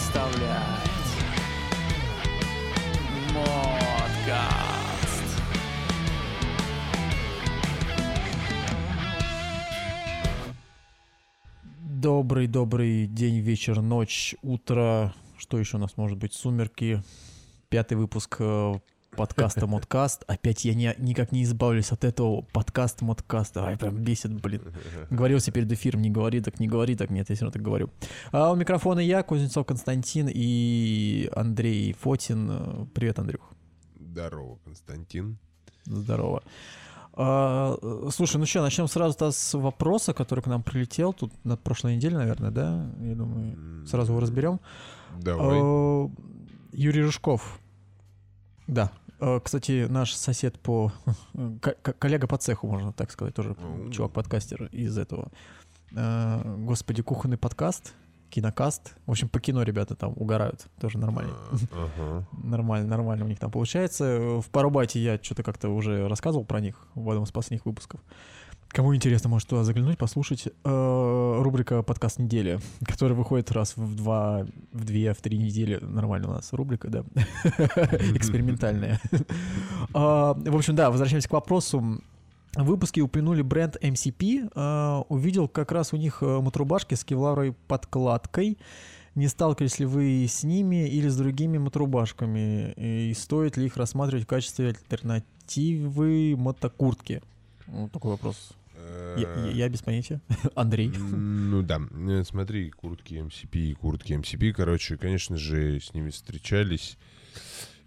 представляет Модкаст. Добрый, добрый день, вечер, ночь, утро. Что еще у нас может быть? Сумерки. Пятый выпуск э, подкаста Модкаст. Опять я не, никак не избавлюсь от этого подкаста Модкаста. Ай, прям бесит, блин. Говорил себе перед эфиром, не говори так, не говори так. Нет, я все равно так говорю. А у микрофона я, Кузнецов Константин и Андрей Фотин. Привет, Андрюх. Здорово, Константин. Здорово. А, слушай, ну что, начнем сразу с вопроса, который к нам прилетел тут на прошлой неделе, наверное, да? Я думаю, сразу его разберем. Давай. А, Юрий Рыжков. Да. А, Кстати, наш сосед по... ко- ко- коллега по цеху, можно так сказать, тоже чувак-подкастер из этого. А, Господи, кухонный подкаст, кинокаст. В общем, по кино ребята там угорают. Тоже нормально. А, Ага. Нормально, нормально у них там получается. В Парубате я что-то как-то уже рассказывал про них в одном из последних выпусков. Кому интересно, может туда заглянуть, послушать. Э, Рубрика «Подкаст недели», которая выходит раз в два, в две, в три недели. Нормально у нас рубрика, да. Экспериментальная. А, В общем, да, возвращаемся к вопросу. В выпуске упомянули бренд MCP. А, Увидел как раз у них э, мотрубашки с кевларовой подкладкой. Не сталкивались ли вы с ними или с другими мотрубашками? И стоит ли их рассматривать в качестве альтернативы мотокуртки? Вот такой вопрос. Я, я- без понятия. Андрей. Ну да, Э, смотри, куртки MCP и куртки MCP, короче, конечно же, с ними встречались.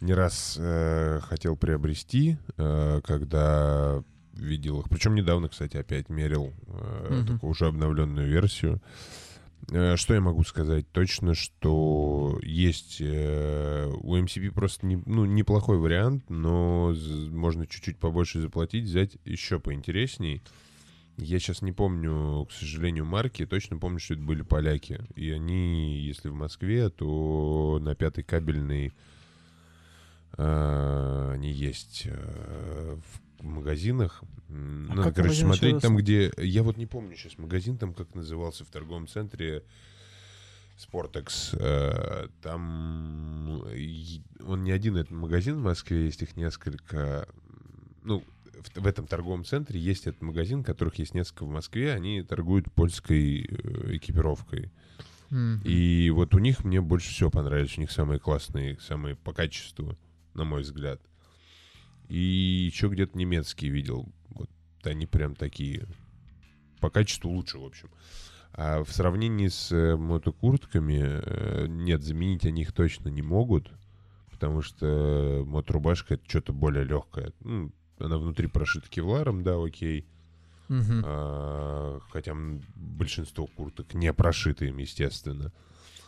Не раз э, хотел приобрести, э, когда видел их. Причем недавно, кстати, опять мерил э, Мгм. такую уже обновленную версию. Э, Что я могу сказать? Точно, что есть э, у MCP просто не- ну, неплохой вариант, но можно чуть-чуть побольше заплатить, взять еще поинтересней. Я сейчас не помню, к сожалению, марки. Точно помню, что это были поляки. И они, если в Москве, то на пятой кабельной э, они есть э, в магазинах. А Надо, короче, смотреть там, где... Я вот не помню сейчас магазин там, как назывался в торговом центре Спортекс. Э, Там он не один этот магазин в Москве, есть их несколько. Ну, в, в этом торговом центре есть этот магазин, которых есть несколько в Москве. Они торгуют польской э, экипировкой. М. И вот у них мне больше всего понравились. У них самые классные, самые по качеству, на мой взгляд. И еще где-то немецкие видел. Вот они прям такие по качеству лучше, в общем. А в сравнении с э, мотокуртками, э, нет, заменить они их точно не могут, потому что моторубашка это что-то более легкое. Ну, она внутри прошита кевларом, да, окей. Мгм. А, хотя большинство курток не прошиты им, естественно.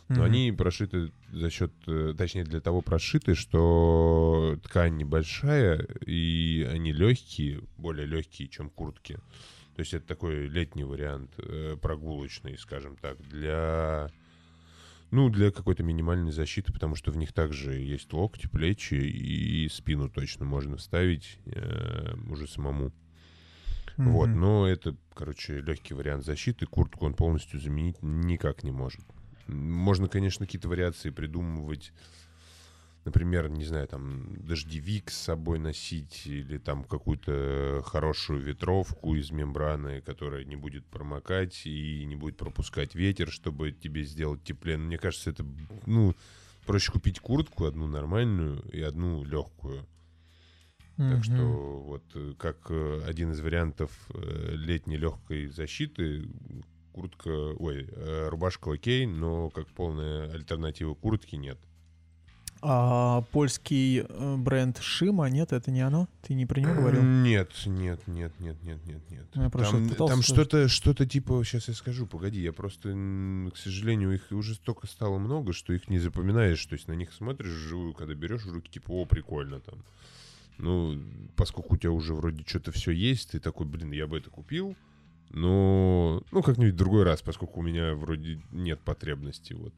Но Мгм. они прошиты за счет, э, точнее для того прошиты, что ткань небольшая, и они легкие, более легкие, чем куртки. То есть это такой летний вариант, э, прогулочный, скажем так, для... Ну, для какой-то минимальной защиты, потому что в них также есть локти, плечи и спину точно можно вставить э, уже самому. Вот, Мгм. но это, короче, легкий вариант защиты. Куртку он полностью заменить никак не может. Можно, конечно, какие-то вариации придумывать. Например, не знаю, там дождевик с собой носить или там какую-то хорошую ветровку из мембраны, которая не будет промокать и не будет пропускать ветер, чтобы тебе сделать теплее. Но мне кажется, это, ну, проще купить куртку одну нормальную и одну легкую. Так Мгм. что вот э, как э, один из вариантов э, летней легкой защиты, куртка, ой, рубашка окей, но как полная альтернатива куртки нет. А польский э, бренд Шима, нет, это не оно? Ты не про него говорил? Нет, нет, нет, нет, нет, нет, нет. Я Там, там что-то, что-то типа, сейчас я скажу, погоди, я просто, к сожалению, их уже столько стало много, что их не запоминаешь, то есть на них смотришь вживую, когда берешь в руки, типа, о, прикольно там. Ну, поскольку у тебя уже вроде что-то все есть, ты такой, блин, я бы это купил, но, ну, как-нибудь другой раз, поскольку у меня вроде нет потребности вот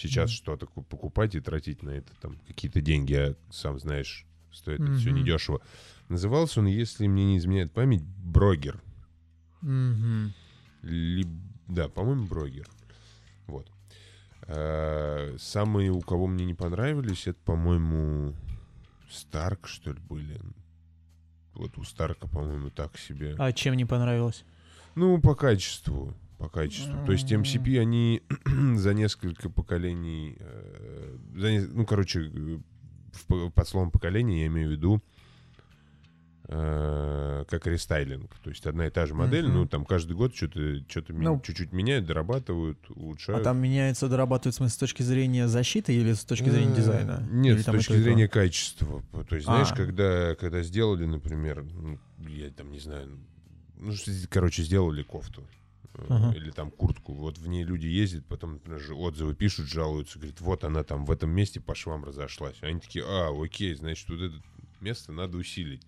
сейчас Мгм. что-то ку- покупать и тратить на это там какие-то деньги, а сам знаешь, стоит это все недешево. Назывался он, если мне не изменяет память, Брогер. Мгм. Либ- Да, по-моему, Брогер. Вот. Э, Самые, у кого мне не понравились, это, по-моему, Старк, что ли, были. Вот у Старка, по-моему, так себе. А чем не понравилось? Ну, по качеству. По качеству. То есть MCP, они за несколько поколений... э, за не- ну, короче, э, в по- под словом поколение я имею в виду э, как рестайлинг. То есть одна и та же модель, Мгм. ну, там каждый год что-то что Ну. чуть-чуть меняют, дорабатывают, А улучшают. там меняется, дорабатывает в смысле с точки зрения защиты или с точки зрения дизайна? Нет, Или с точки зрения качества. То есть, знаешь, А. когда, когда сделали, например, ну, я там не знаю, ну, что- короче, сделали кофту. Э, Ага. Или там куртку. Вот в ней люди ездят, потом, например, же отзывы пишут, жалуются, говорят, вот она там в этом месте по швам разошлась. Они такие, а, окей, значит, вот это место надо усилить.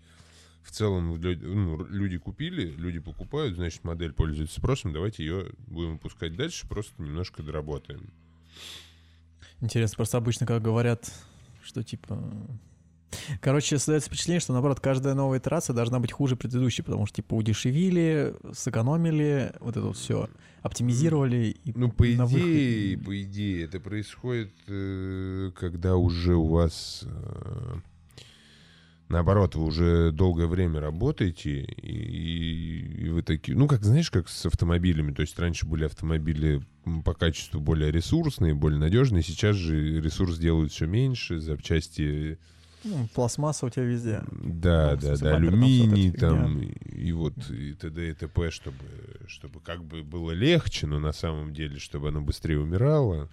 В целом ну, люди купили, люди покупают, значит, модель пользуется спросом, давайте ее будем выпускать дальше, просто немножко доработаем. Интересно, просто обычно, как говорят, что типа... Короче, создается впечатление, что, наоборот, каждая новая итерация должна быть хуже предыдущей, потому что, типа, удешевили, сэкономили, вот это вот все, оптимизировали. И Ну, по на выход- идее, по идее, это происходит, э, когда уже у вас... э, Наоборот, вы уже долгое время работаете, и, и вы такие... Ну, как, знаешь, как с автомобилями. То есть раньше были автомобили по качеству более ресурсные, более надежные. Сейчас же ресурс делают все меньше, запчасти... Ну, пластмасса у тебя везде. Да, Ну, да, да, алюминий там, и, и вот и т.д. и т.п., чтобы, чтобы как бы было легче, но на самом деле, чтобы оно быстрее умирало.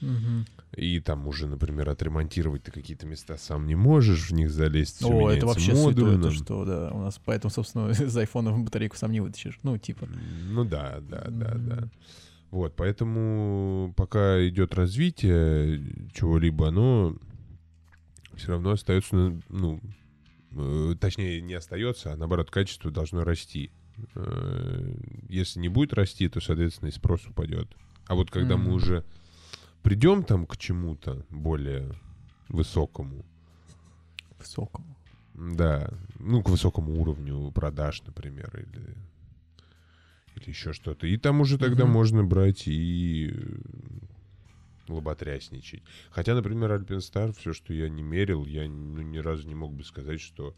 Мгм. И там уже, например, отремонтировать ты какие-то места сам не можешь, в них залезть. О, это вообще святое, модульно. то что, да. У нас поэтому, собственно, из айфона батарейку сам не вытащишь. Ну, типа. Ну да, да, да, да. Мгм. Вот, поэтому пока идет развитие чего-либо, оно все равно остается, ну, э, точнее, не остается, а наоборот, качество должно расти. Э, Если не будет расти, то, соответственно, и спрос упадет. А вот когда мы Мгм. уже придем там к чему-то более высокому, Высокому. да, ну, к высокому уровню продаж, например, или, или еще что-то. И там уже тогда Мгм. можно брать и лоботрясничать. Хотя, например, Альпинстар, все, что я не мерил, я ну, ни разу не мог бы сказать, что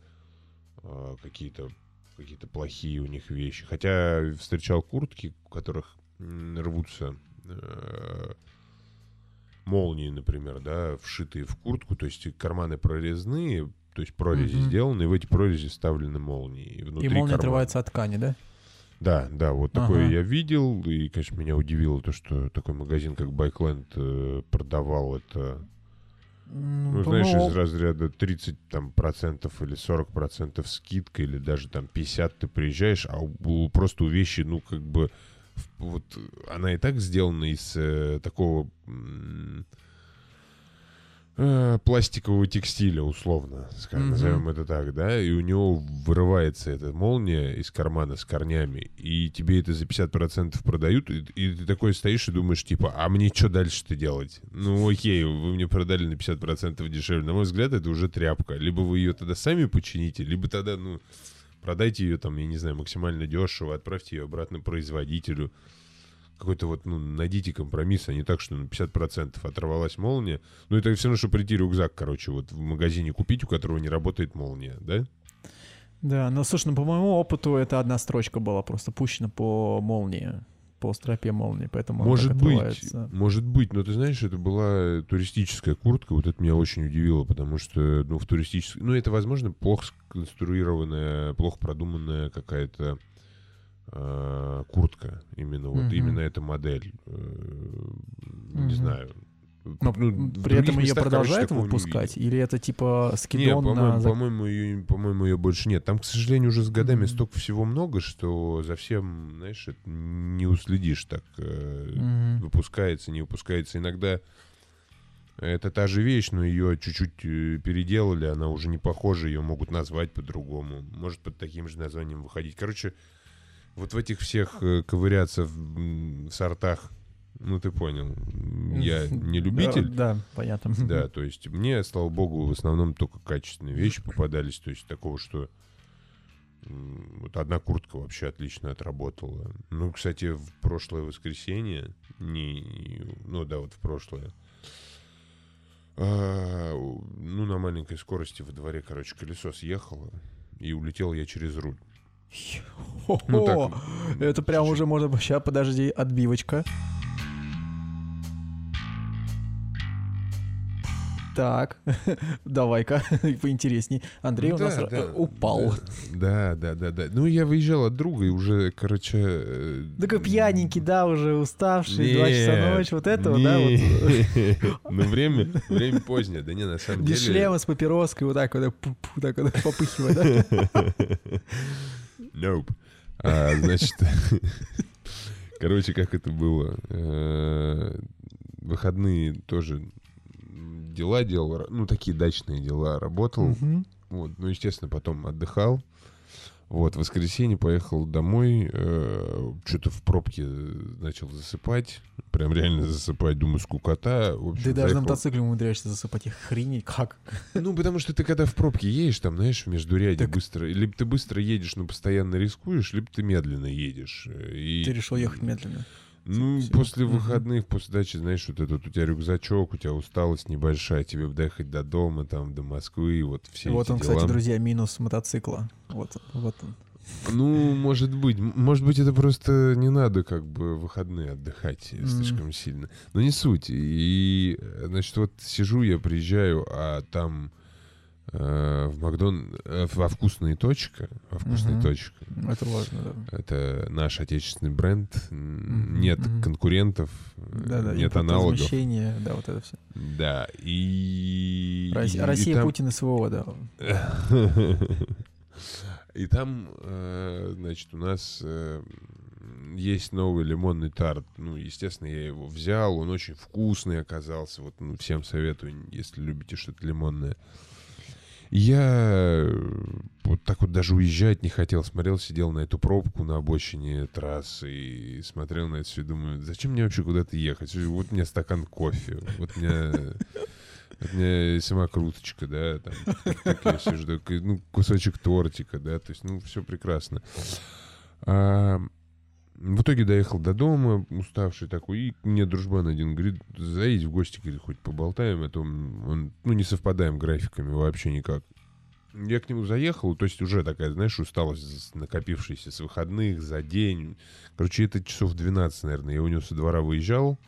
а, какие-то какие-то плохие у них вещи. Хотя встречал куртки, у которых рвутся э, молнии, например, да, вшитые в куртку, то есть карманы прорезные, то есть прорези Мгм. сделаны, и в эти прорези вставлены молнии. И, внутри И молния кармана. отрывается от ткани, да? Да, да, вот такое Ага. я видел, и, конечно, меня удивило то, что такой магазин, как Байкленд, э, продавал это, ну, знаешь, по-моему, из разряда 30 там, процентов или 40 процентов скидка, или даже там 50 ты приезжаешь, а у- просто у вещи, ну, как бы, вот она и так сделана из э, такого м, э, пластикового текстиля, условно, скажем, Мгм. назовем это так, да, и у него вырывается эта молния из кармана с корнями, и тебе это за 50% продают, и, и ты такой стоишь и думаешь, типа, а мне что дальше-то делать? Ну, окей, вы мне продали на 50% дешевле. На мой взгляд, это уже тряпка. Либо вы ее тогда сами почините, либо тогда, ну, продайте ее там, я не знаю, максимально дешево, отправьте ее обратно производителю. Какой-то вот, ну, найдите компромисс, а не так, что на 50% оторвалась молния. Ну, это все равно, что прийти рюкзак, короче, вот в магазине купить, у которого не работает молния, да? Да, ну слушай, ну по моему опыту это одна строчка была просто пущена по молнии, по стропе молнии, поэтому Может быть, отрывается. может быть, но ты знаешь, это была туристическая куртка, вот это меня очень удивило, потому что, ну, в туристической, ну, это, возможно, плохо сконструированная, плохо продуманная какая-то э, куртка, именно вот, Мгм. именно эта модель, Э, не Мгм. знаю. Но Ну, при этом ее короче, продолжают не выпускать? Или это типа Не, скидон по-моему, на... по-моему, ее, по-моему, ее больше нет. Там, к сожалению, уже с годами Мгм. столько всего много, что за всем, знаешь, не уследишь так. Мгм. выпускается, не выпускается. Иногда это та же вещь, но ее чуть-чуть э, переделали, она уже не похожа, ее могут назвать по-другому. Может под таким же названием выходить. Короче, вот в этих всех э, ковыряться в, в сортах, ну ты понял, я не любитель. Да, да, понятно. Да, то есть мне, слава богу, в основном только качественные вещи попадались, то есть такого, что вот одна куртка вообще отлично отработала. Ну, кстати, в прошлое воскресенье не, ну да, вот в прошлое. А, ну, на маленькой скорости во дворе, короче, колесо съехало, и улетел я через руль. Ну, так, это прям уже можно... Сейчас, подожди, отбивочка. Так, давай-ка поинтересней. Андрей у нас э, упал. Да, да, да, да. Ну, я выезжал от друга и уже, короче... Э, да как пьяненький, да, уже уставший, два часа ночи, вот этого, да? Вот. Ну, время, время позднее, да не, на самом деле... Без шлема с папироской, вот так вот, так вот попыхивая, да? Nope. А, значит, короче, как это было? Э, выходные тоже дела делал, ну, такие дачные дела работал. Вот, ну, естественно, потом отдыхал. Вот, в воскресенье поехал домой, э, что-то в пробке начал засыпать, прям реально засыпать, думаю, скукота. В общем, Ты даже на мотоцикле умудряешься засыпать, охренеть, как? Ну, потому что ты когда в пробке едешь, там, знаешь, в междуряде так... быстро, либо ты быстро едешь, но постоянно рискуешь, либо ты медленно едешь. И... Ты решил ехать медленно? Ну, все. после выходных, после дачи, знаешь, вот этот у тебя рюкзачок, у тебя усталость небольшая, тебе доехать до дома, там, до Москвы, вот все Вот эти он, дела. кстати, друзья, минус мотоцикла. Вот, вот он. Ну, может быть. Может быть, это просто не надо как бы выходные отдыхать mm. слишком сильно. Но не суть. И, значит, вот сижу я, приезжаю, а там в Макдон э, во вкусная точка, во вкусная угу. точка. Это важно, да. Это наш отечественный бренд. Угу. Нет угу. конкурентов, да, да, нет аналогов. Размещение, да, вот это все. Да, и... Россия, и, Россия и там... Путин СВО, да. И там, э, значит, у нас есть новый лимонный тарт. Ну, естественно, я его взял. Он очень вкусный оказался. Вот ну, всем советую, если любите что-то лимонное. Я э, вот так вот даже уезжать не хотел. Смотрел, сидел на эту пробку на обочине трассы и смотрел на это все и думаю, зачем мне вообще куда-то ехать? Вот у меня стакан кофе, вот у меня... Вот у меня самокруточка, да, там, так я сижу, ну, кусочек тортика, да, то есть, ну, все прекрасно. А, в итоге доехал до дома, уставший такой, и мне дружбан один говорит, заедь в гости, говорит, хоть поболтаем, а то он, ну, не совпадаем графиками вообще никак. Я к нему заехал, то есть уже такая, знаешь, усталость накопившаяся с выходных, за день. Короче, это часов 12, наверное, я у него со двора выезжал.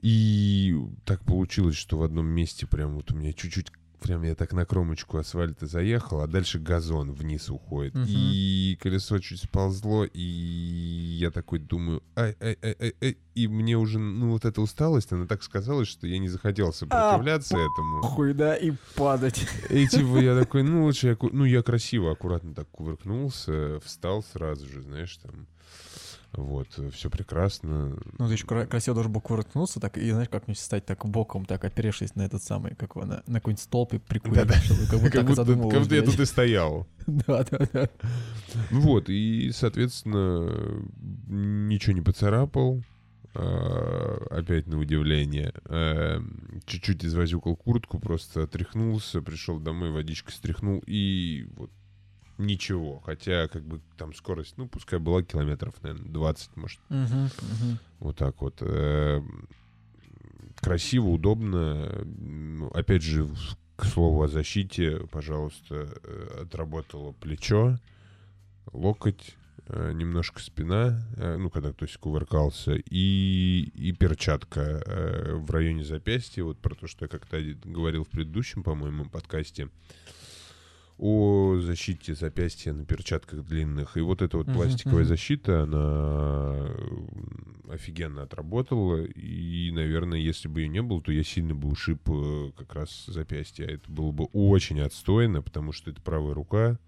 И так получилось, что в одном месте прям вот у меня чуть-чуть прям я так на кромочку асфальта заехал, а дальше газон вниз уходит. Угу. И колесо чуть сползло, и я такой думаю, ай, ай, ай, ай, ай, и мне уже, ну, вот эта усталость, она так сказалась, что я не захотел сопротивляться а, этому. Хуй, да, и падать. И типа я такой, ну, лучше я, ну, я красиво, аккуратно так кувыркнулся, встал сразу же, знаешь, там, вот, все прекрасно. Ну, ты еще красиво должен был кувыркнуться, так, и знаешь, как-нибудь стать так боком, так оперевшись на этот самый, как на, на какой-нибудь столб и прикурить, да, чтобы как будто, как будто, как будто я тут и стоял. Да, да, да. Вот, и, соответственно, ничего не поцарапал, а, опять на удивление. А, чуть-чуть извозюкал куртку, просто отряхнулся, пришел домой, водичкой стряхнул, и вот ничего. Хотя, как бы, там скорость, ну, пускай была километров, наверное, 20, может. Uh-huh, uh-huh. Вот так вот. Эм, красиво, удобно. Ну, опять же, к слову о защите, пожалуйста, э, отработало плечо, локоть, э, немножко спина, э, ну, когда, то есть, кувыркался, и, и перчатка в районе запястья, вот про то, что я как-то говорил в предыдущем, по-моему, подкасте, о защите запястья на перчатках длинных. И вот эта вот пластиковая uh-huh, защита, она офигенно отработала. И, наверное, если бы ее не было, то я сильно бы ушиб э, как раз запястье. Это было бы очень отстойно, потому что это правая рука.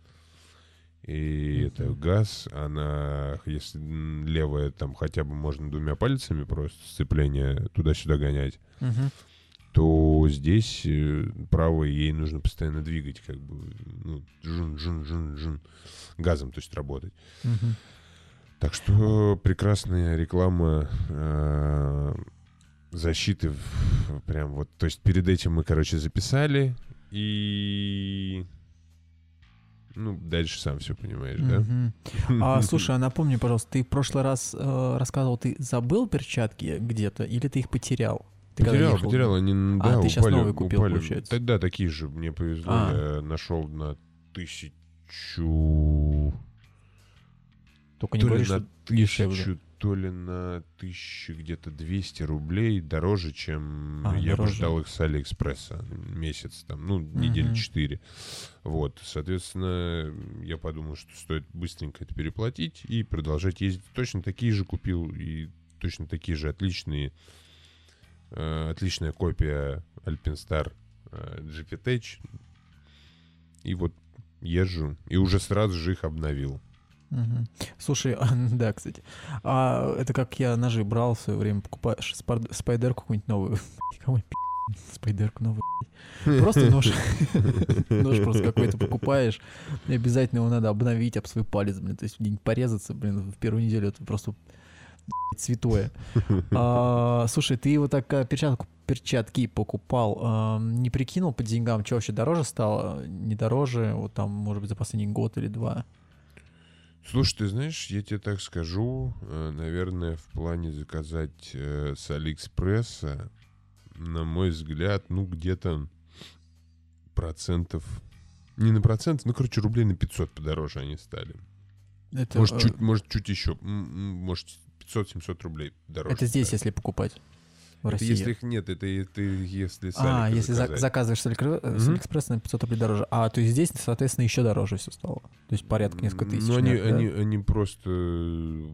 И uh-huh. это газ, она, если левая, там хотя бы можно двумя пальцами просто сцепление туда-сюда гонять. Uh-huh то здесь э, правой ей нужно постоянно двигать, как бы, ну, жун, жун, жун, жун, газом, то есть работать. Угу. Так что прекрасная реклама э, защиты, прям вот, то есть перед этим мы, короче, записали, и Ну, дальше сам все понимаешь, да? А, слушай, а напомни, пожалуйста, ты в прошлый раз э, рассказывал, ты забыл перчатки где-то или ты их потерял? Ты Потерял, ехал? потерял, они, А, да, ты щас упали, купил, упали. получается? Да, да, такие же, мне повезло, А. я нашел на тысячу... Только не то ли говори, на что дешевле. тысячу, то ли на тысячу где-то 200 рублей дороже, чем А, я дороже. ждал их с Алиэкспресса месяц, там, ну, недели Мгм. 4. Вот, соответственно, я подумал, что стоит быстренько это переплатить и продолжать ездить. Точно такие же купил и точно такие же отличные, отличная копия Alpenstar э, GP Tech. И вот езжу, и уже сразу же их обновил. Мгм. Слушай, да, кстати. А это как я ножи брал в свое время, покупаешь спайдерку какую-нибудь новую. Кому спайдерку новую. Просто нож. Нож просто какой-то покупаешь. И обязательно его надо обновить об свой палец, блин. То есть порезаться, блин, в первую неделю это просто святое. А, слушай, ты вот так а, перчатку, перчатки покупал, а, не прикинул по деньгам, что вообще дороже стало, не дороже, вот там, может быть, за последний год или два? Слушай, ты знаешь, я тебе так скажу, э, наверное, в плане заказать э, с Алиэкспресса, на мой взгляд, ну, где-то процентов... Не на процент, ну, короче, рублей на 500 подороже они стали. Это, Может, э, чуть, может, чуть еще. Может, 500-700 рублей дороже. Это здесь, если покупать в России. если их нет, это, это если а, если за- заказать. заказываешь с, Аликр- э, с. Алиэкспресса на 500 рублей дороже. А, то есть здесь, соответственно, еще дороже все стало. То есть порядка несколько тысяч. Ну, они, да? они, они просто... э,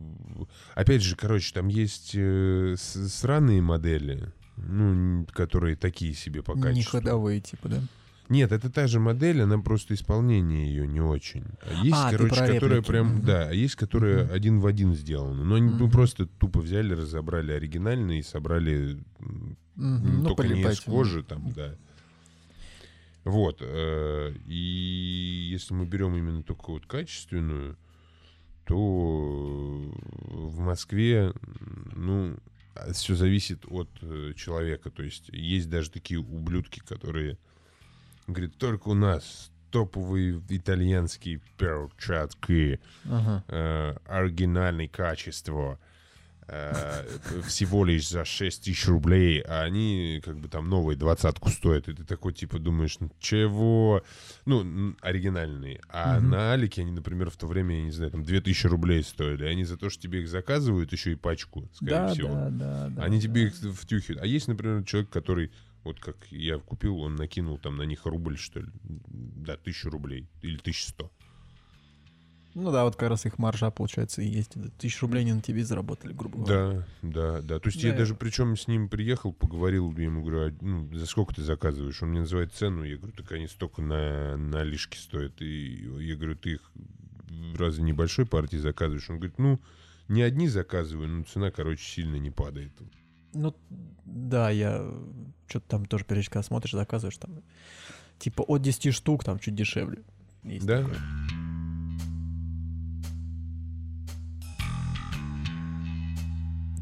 Опять же, короче, там есть э, сраные модели, ну, которые такие себе по Не качеству. ходовые, типа, да? Нет, это та же модель, она просто исполнение ее не очень. А есть, А, короче, про которая реплики. прям... Мгм. Да, а есть, которая Мгм. один в один сделана. Но они ну, Мгм. просто тупо взяли, разобрали оригинальные и собрали не ну, только не полипать. из кожи, там, да. Вот. э, И если мы берем именно только вот качественную, то в Москве, ну, все зависит от э, человека. То есть есть даже такие ублюдки, которые говорят, только у нас топовые итальянские перчатки, Ага. э, оригинальное качество, э, всего лишь за 6 тысяч рублей, а они как бы там новые двадцатку стоят, и ты такой типа думаешь, ну чего? Ну, оригинальные. А на Алике они, например, в то время, я не знаю, там 2000 рублей стоили, они за то, что тебе их заказывают, еще и пачку, скорее Да, всего. да, да, да. Они да. тебе их втюхивают. А есть, например, человек, который, вот как я купил, он накинул там на них рубль, что ли, да, тысячу рублей или тысячу сто. Ну да, вот как раз их маржа, получается, и есть. Тысячу рублей они на тебе заработали, грубо говоря. Да, да, да. То есть Да, я я- даже причем с ним приехал, поговорил, я ему говорю, а, ну, за сколько ты заказываешь? Он мне называет цену, я говорю, так они столько на, на лишке стоят. И я говорю, ты их разве небольшой партии заказываешь? Он говорит, ну, не одни заказываю, но цена, короче, сильно не падает. Ну, да, я что-то там тоже когда смотришь, заказываешь там. Типа от 10 штук там чуть дешевле. Есть Да? такое.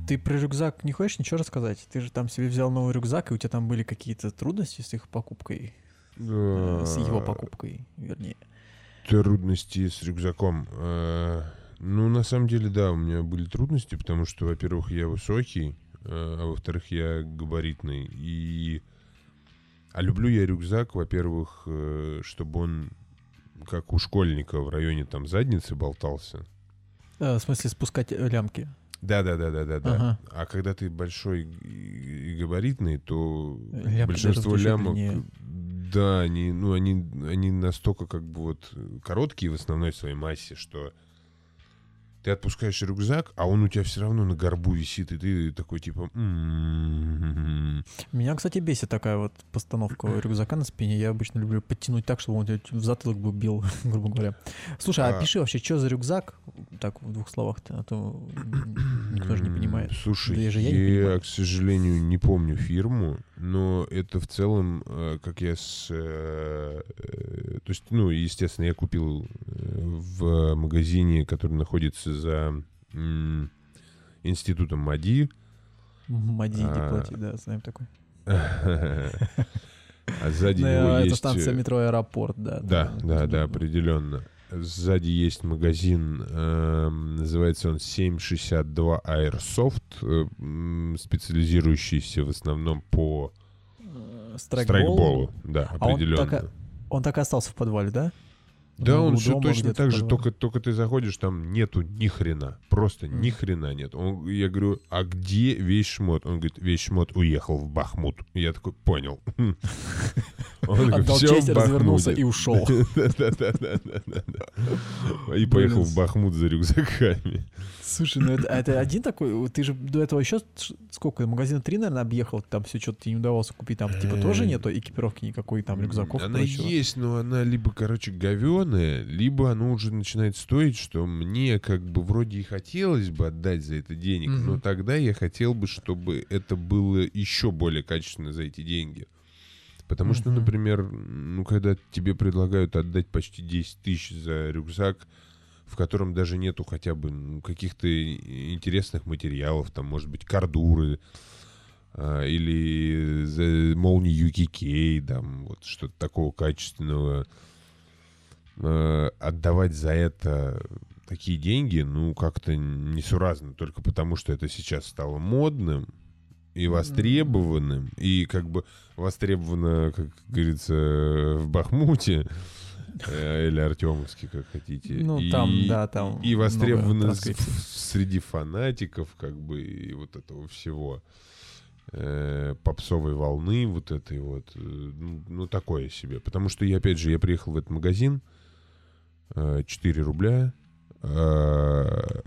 Ты про рюкзак не хочешь ничего рассказать? Ты же там себе взял новый рюкзак, и у тебя там были какие-то трудности с их покупкой, э, с его покупкой, вернее. Трудности с рюкзаком. Э, Ну, на самом деле, да, у меня были трудности, потому что, во-первых, я высокий, э, а во-вторых, я габаритный. И... А люблю я рюкзак, во-первых, э, чтобы он как у школьника в районе там задницы болтался. Э, в смысле спускать э, лямки. Да, да, да, да, да, да. Ага. А когда ты большой и габаритный, то Лямки большинство лямок, длиннее. да, они, ну, они, они настолько как бы вот короткие в основной своей массе, что ты отпускаешь рюкзак, а он у тебя все равно на горбу висит, и ты такой типа... Меня, кстати, бесит такая вот постановка рюкзака на спине. Я обычно люблю подтянуть так, чтобы он тебя в затылок бы бил, грубо говоря. Слушай, а А. пиши вообще, что за рюкзак? Так, в двух словах, а то никто же не понимает. Слушай, Да я я, к сожалению, не помню фирму, но это в целом, э, как я с... э, э, То есть, ну, естественно, я купил в магазине, который находится за м, институтом МАДИ. Мади, А. плати, да, знаем такой. А сзади Ну, него это есть... станция э, метро Аэропорт, да. Да, да, да, определенно. Сзади есть магазин, эм, называется он 762 Airsoft, э, специализирующийся в основном по Э, страйкболу. Да, А определенно. Он так и остался в подвале, да? Да, Ну, он все точно так же, только, только ты заходишь, там нету ни хрена. Просто ни Мгм. хрена нет. Он, я говорю, а где весь шмот? Он говорит, весь шмот уехал в Бахмут. Я такой, понял. Он Отдал «Всё честь, развернулся Бахмуте». и ушел. И поехал в Бахмут за рюкзаками. Слушай, ну это, это один такой, ты же до этого еще сколько, магазина три, наверное, объехал, там все что-то тебе не удавалось купить, там типа тоже Э, нету экипировки никакой, там рюкзаков Она есть, но она либо, короче, говеная, либо оно уже начинает стоить, что мне как бы вроде и хотелось бы отдать за это денег, но Мгм. тогда я хотел бы, чтобы это было еще более качественно за эти деньги. Потому что, Мгм. например, ну, когда тебе предлагают отдать почти 10 тысяч за рюкзак, в котором даже нету хотя бы ну, каких-то интересных материалов, там, может быть, кордуры, а, или за молнии UKK, там, вот что-то такого качественного, э, отдавать за это такие деньги, ну, как-то несуразно, только потому что это сейчас стало модным и востребованным, и как бы востребовано, как говорится, в Бахмуте, э, или Артемовске, как хотите. Ну, и, там, да, там И востребовано среди фанатиков, как бы, и вот этого всего э, попсовой волны вот этой вот, э, ну, ну, такое себе. Потому что я, опять же, я приехал в этот магазин, э, 4 рубля, э,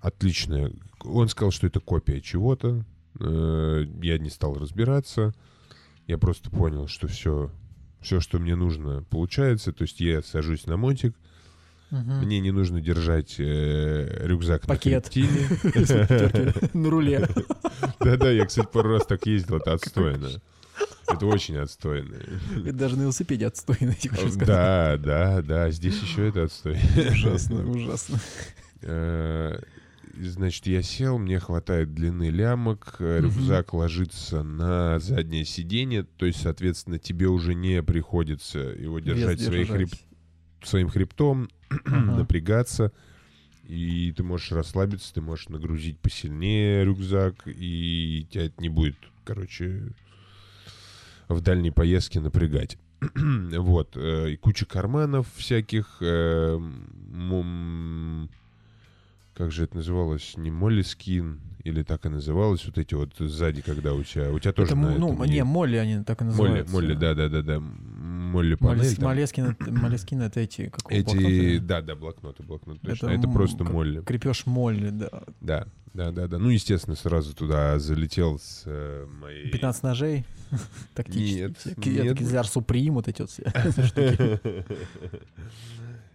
отличная. Он сказал, что это копия чего-то, э, я не стал разбираться, я просто понял, что все, все, что мне нужно, получается, то есть я сажусь на мотик, Мгм. мне не нужно держать э, рюкзак Пакет. на хребтине. На руле. Да-да, я, кстати, пару раз так ездил, это отстойно. Это очень отстойно. Это даже на велосипеде отстойно, я хочу сказать. Да, да, да, здесь еще это отстой. Ужасно, ужасно. Э, Значит, я сел, мне хватает длины лямок, э, рюкзак ложится на заднее сиденье, то есть, соответственно, тебе уже не приходится его держать своей хреб- своим хребтом, напрягаться, и ты можешь расслабиться, ты можешь нагрузить посильнее рюкзак, и тебя это не будет, короче, в дальней поездке напрягать. вот, э, и куча карманов всяких, э, как же это называлось, не Молли Скин, или так и называлось, вот эти вот сзади, когда у тебя, у тебя тоже Это, на ну, этом не, есть. Молли они так и Молли, называются. Молли, Молли панель, Молес- там. Молескин, это- Молескин это эти, как Эти, блокнота. да, да, блокноты, блокноты, точно. Это Это, просто Молли. Крепеж Молли, да. Да, да, да, да. Ну, естественно, сразу туда залетел с э, моей... 15 ножей тактические. Нет, нет. Кизляр Суприм, вот эти вот все штуки.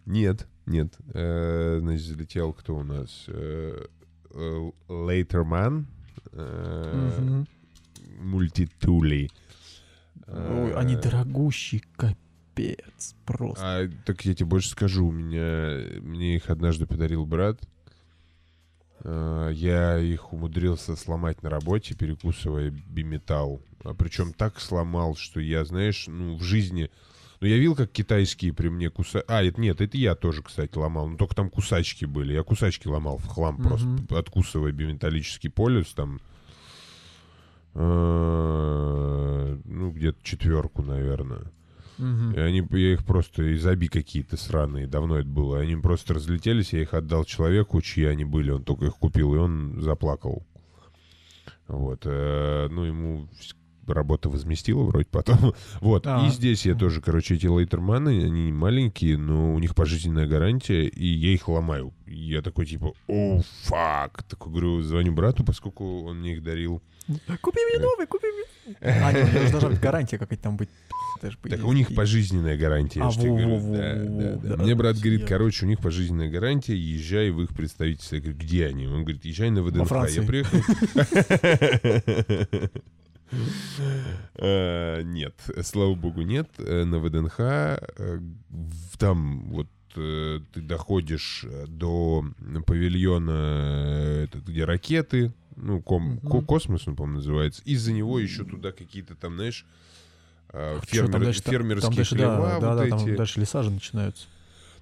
Нет, нет. Э, Значит, залетел кто у нас? Э, э, Лейтерман. э, Мгм. Мультитули. Ой, они Э, дорогущие, капец, просто. А, так я тебе больше скажу, у меня мне их однажды подарил брат. Э, Я их умудрился сломать на работе, перекусывая биметалл. А причем так сломал, что я, знаешь, ну, в жизни... Ну, я видел, как китайские при мне куса... А, это нет, это я тоже, кстати, ломал. Но только там кусачки были. Я кусачки ломал в хлам, Мгм. просто откусывая биметаллический полюс, там... э, Ну, где-то четверку, наверное. Мгм. И они, я их просто из оби какие-то сраные, давно это было. Они просто разлетелись, я их отдал человеку, чьи они были, он только их купил, и он заплакал. Вот. э, Ну, ему работа возместила вроде потом. Вот. А. И здесь я тоже, короче, эти лейтерманы, они маленькие, но у них пожизненная гарантия, и я их ломаю. Я такой, типа, о, фак. Такой, говорю, звоню брату, поскольку он мне их дарил. Купи мне новый, купи мне. А, нет, у должна быть гарантия какая-то там быть. Так у них пожизненная гарантия, А, же тебе говорю. во-во-во-во-во, Да, да, да. да. Мне брат говорит, короче, у них пожизненная гарантия, езжай в их представительство. Я говорю, где они? Он говорит, езжай на ВДНХ. Я приехал... Э, Нет, слава богу, нет. Э, На ВДНХ э, там вот ты доходишь до павильона, где ракеты, ну, ком- ко- космос, он, по-моему, называется. Из-за него еще туда какие-то там, знаешь, э, Чё, там фермер- дальше- фермерские Там дальше, хлева да, да, вот да, эти. там дальше леса же начинаются.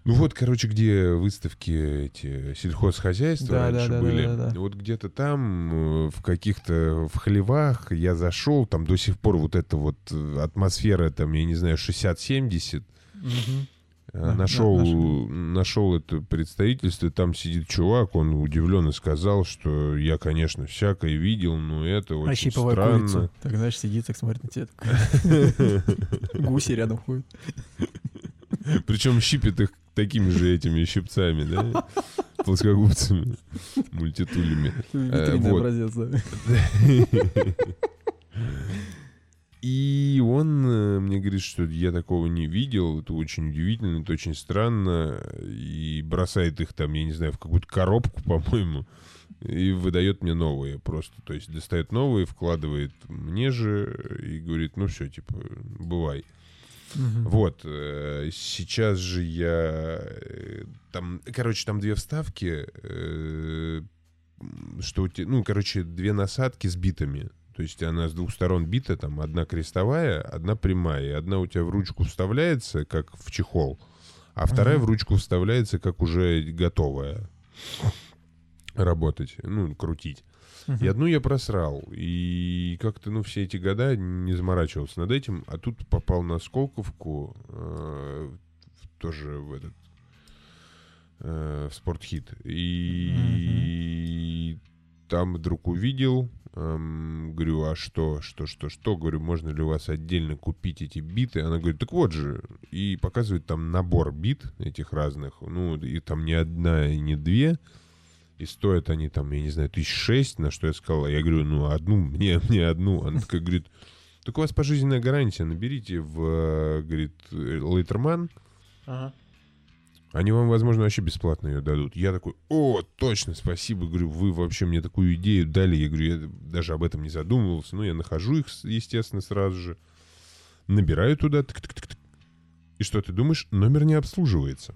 Ну вот, короче, где выставки эти сельхозхозяйства Да, раньше да, да, были. да, да, да. Вот где-то там, э, в каких-то в хлевах я зашел, там до сих пор вот эта вот э, атмосфера, там, я не знаю, 60-70. Мгм. Э, Да, нашел, да, нашел это представительство, там сидит чувак, он удивленно сказал, что я, конечно, всякое видел, но это очень Ощипывая странно. курицу. Так, знаешь, сидит, так смотрит на тебя. Гуси рядом ходят. Причем щипит их такими же этими щипцами, да? Плоскогубцами, мультитулями. Витринный вот. И он э, мне говорит, что я такого не видел, это очень удивительно, это очень странно, и бросает их там, я не знаю, в какую-то коробку, по-моему, и выдает мне новые просто. То есть достает новые, вкладывает мне же и говорит, ну все, типа, бывай. Мгм. Вот, э, сейчас же я... э, Там, короче, там две вставки, э, что у те- ну, короче, две насадки с битами. То есть она с двух сторон бита, там одна крестовая, одна прямая. И одна у тебя в ручку вставляется, как в чехол, а вторая Мгм. в ручку вставляется, как уже готовая работать, ну, крутить. И одну я просрал. И как-то, ну, все эти года не заморачивался над этим. А тут попал на Сколковку, э, тоже в этот э, в спортхит. И там вдруг увидел, эм, говорю, а что, что, что, что? Говорю, можно ли у вас отдельно купить эти биты? Она говорит, так вот же. И показывает там набор бит этих разных. Ну, и там не одна и не две. И стоят они там, я не знаю, тысяч шесть, на что я сказал. Я говорю, ну, одну, мне, мне одну. Она такая говорит, так у вас пожизненная гарантия, наберите в, э, говорит, Лейтерман, Ага. они вам, возможно, вообще бесплатно ее дадут. Я такой, о, точно, спасибо. Говорю, вы вообще мне такую идею дали. Я говорю, я даже об этом не задумывался. Ну, я нахожу их, естественно, сразу же. Набираю туда. тык-тык-тык-тык. И что ты думаешь? Номер не обслуживается.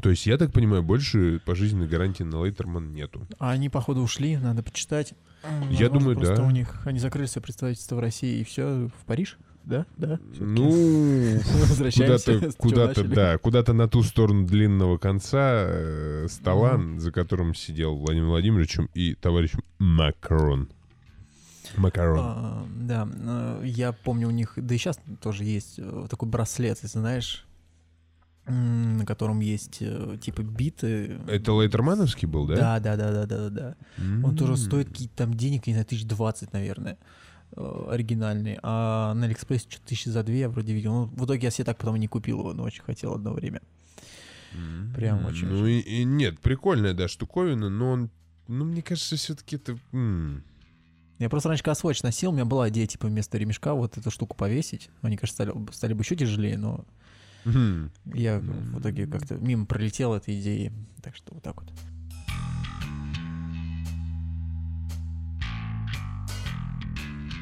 То есть, я так понимаю, больше пожизненной гарантии на Лейтерман нету. А они, походу, ушли, надо почитать. Я возможно, думаю, просто да. у них они закрыли свое представительство в России и все в Париж, да, да. Ну, возвращаемся. куда-то, куда-то, да, куда-то на ту сторону длинного конца э, стола, Мгм. за которым сидел Владимир Владимировичем и товарищ Макрон. Макарон. А, да, э, я помню у них, да и сейчас тоже есть э, такой браслет, если знаешь, на котором есть э, типа биты. Это Лейтермановский был, да? Да, да, да, да, да, да. Он тоже стоит какие-то там денег, не знаю, тысяч двадцать, наверное, э, оригинальный. А на Алиэкспрессе что-то тысячи за две я вроде видел. Ну, в итоге я себе так потом и не купил его, но очень хотел одно время. М. прям очень- Ну и, и нет, прикольная, да, штуковина, но он, ну, мне кажется, все-таки это... м. Я просто раньше, когда сводч носил, у меня была идея, типа, вместо ремешка вот эту штуку повесить. Они, кажется, стали, стали бы еще тяжелее, но Мгм. я в итоге как-то мимо пролетел этой идеи. Так что вот так вот.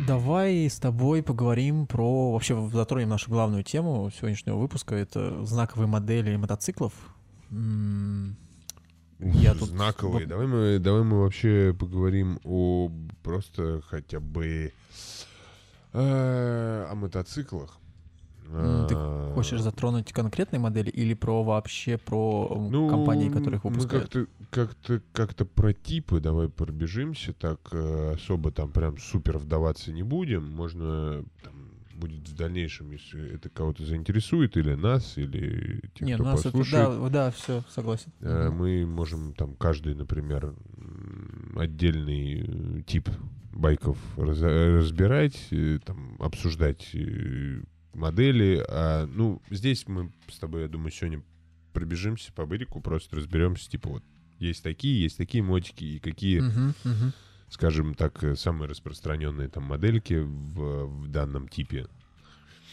Давай с тобой поговорим про... Вообще затронем нашу главную тему сегодняшнего выпуска. Это знаковые модели мотоциклов. Я тут- Знаковые. Давай мы, давай мы вообще поговорим о просто хотя бы э, о мотоциклах. Ты А, Хочешь затронуть конкретные модели или про вообще про ну, компании, которые их мы выпускают? как-то, как-то, как-то про типы давай пробежимся, так э, особо там прям супер вдаваться не будем. Можно там, будет в дальнейшем, если это кого-то заинтересует, или нас, или тех, Не, кто нас это... послушает. Да, да, все, согласен. Э. Мы можем там каждый, например, отдельный э, тип байков раз- разбирать, э, там, обсуждать э, модели. А, ну, здесь мы с тобой, я думаю, сегодня пробежимся по бырику, просто разберемся, типа вот есть такие, есть такие мотики, и какие, Мгм, мгм. скажем так, э, самые распространенные там модельки в, в данном типе.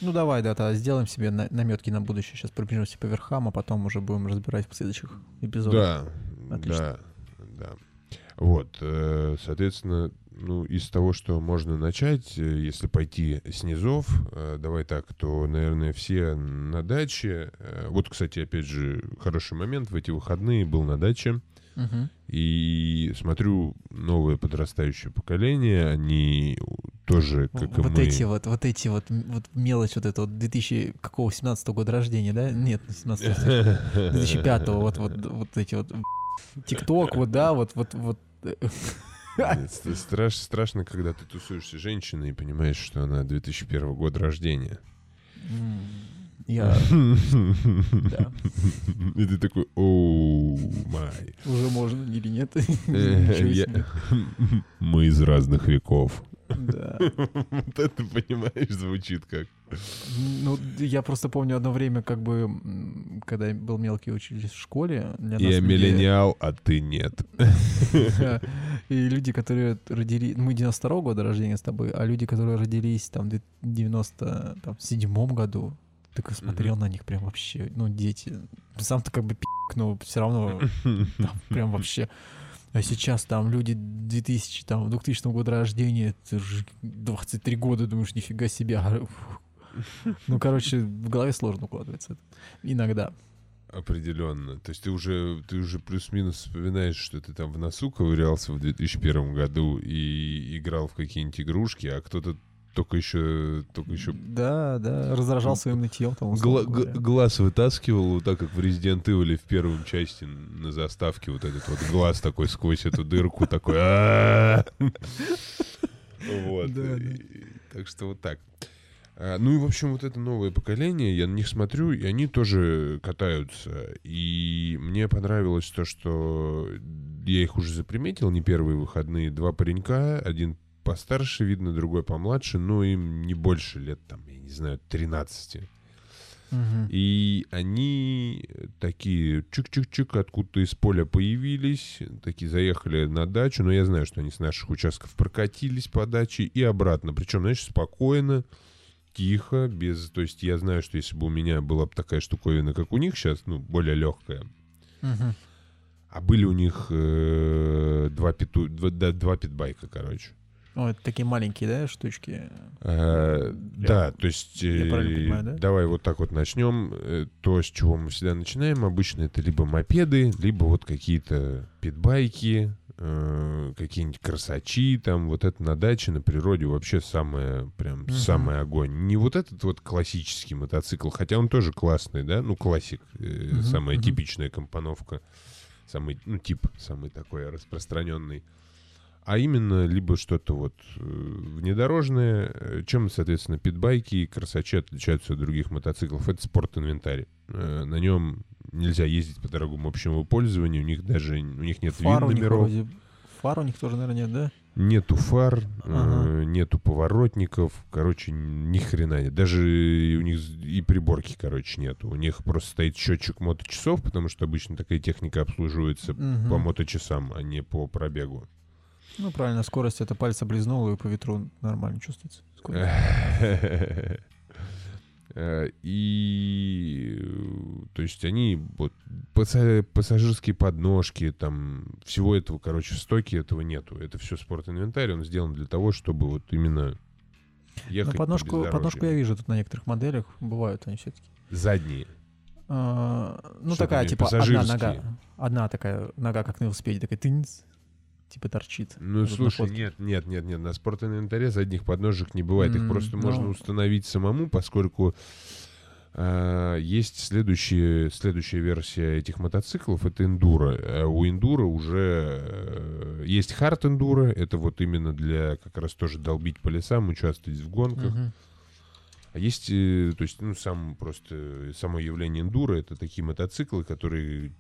Ну давай, да, тогда сделаем себе на- наметки на будущее. Сейчас пробежимся по верхам, а потом уже будем разбирать в следующих эпизодах. Да, Отлично. да, да. Вот, э, соответственно, ну, из того, что можно начать, э, если пойти снизов, э, давай так, то, наверное, все на даче. Э, Вот, кстати, опять же, хороший момент. В эти выходные был на даче. Мгм. И смотрю новое подрастающее поколение, они тоже, как и вот мы. эти вот, вот эти вот, вот мелочь вот это вот 2000, какого, 17 года рождения, да? Нет, не 17 2005 вот, вот, вот эти вот ТикТок, вот, да, вот, вот, вот. э, Нет, ст- страш- страшно, когда ты тусуешься с женщиной и понимаешь, что она 2001 года рождения. Я Да. И ты такой, оу, май. уже можно или нет? Э. Мы из разных веков. Да. Вот это, понимаешь, звучит как... Ну, я просто помню одно время, как бы, когда я был мелкий, учились в школе. для нас Я люди- миллениал, а ты нет. И люди, которые родились... Мы 92 года рождения с тобой, а люди, которые родились там в 97 году, так и смотрел на них прям вообще, ну, дети. Сам-то как бы пи***к, но все равно прям вообще... А сейчас там люди 2000, там, 2000 года рождения, это же 23 года, думаешь, нифига себе. а. Ну, короче, в голове сложно укладывается. Иногда. Определенно. То есть ты уже, ты уже плюс-минус вспоминаешь, что ты там в носу ковырялся в 2001 году и играл в какие-нибудь игрушки, а кто-то только еще, только еще Да, да, раздражал своим нытьем. Там, Гла- г- глаз вытаскивал, вот так как в Resident Evil в первом части на заставке вот этот вот глаз такой сквозь эту дырку такой. Вот. Так что вот так. А, Ну и, в общем, вот это новое поколение, я на них смотрю, и они тоже катаются. И мне понравилось то, что я их уже заприметил, не первые выходные. Два паренька, один постарше, видно, другой помладше, но им не больше лет, там, я не знаю, 13. Мгм. И они такие чик-чик-чик откуда-то из поля появились, такие заехали на дачу, но я знаю, что они с наших участков прокатились по даче и обратно. Причем, знаешь, спокойно, тихо, без... То есть я знаю, что если бы у меня была бы такая штуковина, как у них сейчас, ну, более легкая, а были у них э, два, питу... два, да, два питбайка, короче. О, это такие маленькие, да, штучки? Э, Я- Да, то есть э, понимаю, да? давай вот так вот начнем. Э, То, с чего мы всегда начинаем, обычно это либо мопеды, либо вот какие-то питбайки, э, какие-нибудь красачи, там вот это на даче, на природе вообще самое, прям Мгм. самый огонь. Не вот этот вот классический мотоцикл, хотя он тоже классный, да, ну классик, э, Мгм, самая мгм. типичная компоновка, самый, ну тип самый такой распространенный а именно либо что-то вот э, внедорожное, э, чем, соответственно, питбайки и красачи отличаются от других мотоциклов. Это спорт-инвентарь. Э, На нем нельзя ездить по дорогам общего пользования, у них даже у них нет Фар у них вин-номеров, вроде... Фар у них тоже, наверное, нет, да? нету фар, э, Ага. нету поворотников, короче, ни хрена нет. Даже у них и приборки, короче, нету. У них просто стоит счетчик моточасов, потому что обычно такая техника обслуживается Мгм. по моточасам, а не по пробегу. Ну, правильно, скорость это пальца близнул, и по ветру нормально чувствуется. И, э, то есть они, вот, пассажирские подножки, там, всего этого, короче, в стоке этого нету. Это все спорт-инвентарь, он сделан для того, чтобы вот именно Ну, ехать по подножку, бездорожью. подножку я вижу тут на некоторых моделях, бывают они все-таки. Задние. ну, Что такая, типа, одна нога. Одна такая нога, как на велосипеде, такая тынц, типа торчит. Ну, слушай, нет, нет, нет, нет, на спорт-инвентаре задних подножек не бывает. Их просто ну. можно установить самому, поскольку а, есть следующие, следующая версия этих мотоциклов, это эндуро. А у эндуро уже э, есть хард эндуро, это вот именно для как раз тоже долбить по лесам, участвовать в гонках. А есть, э, то есть, ну, сам просто, само явление эндуро, это такие мотоциклы, которые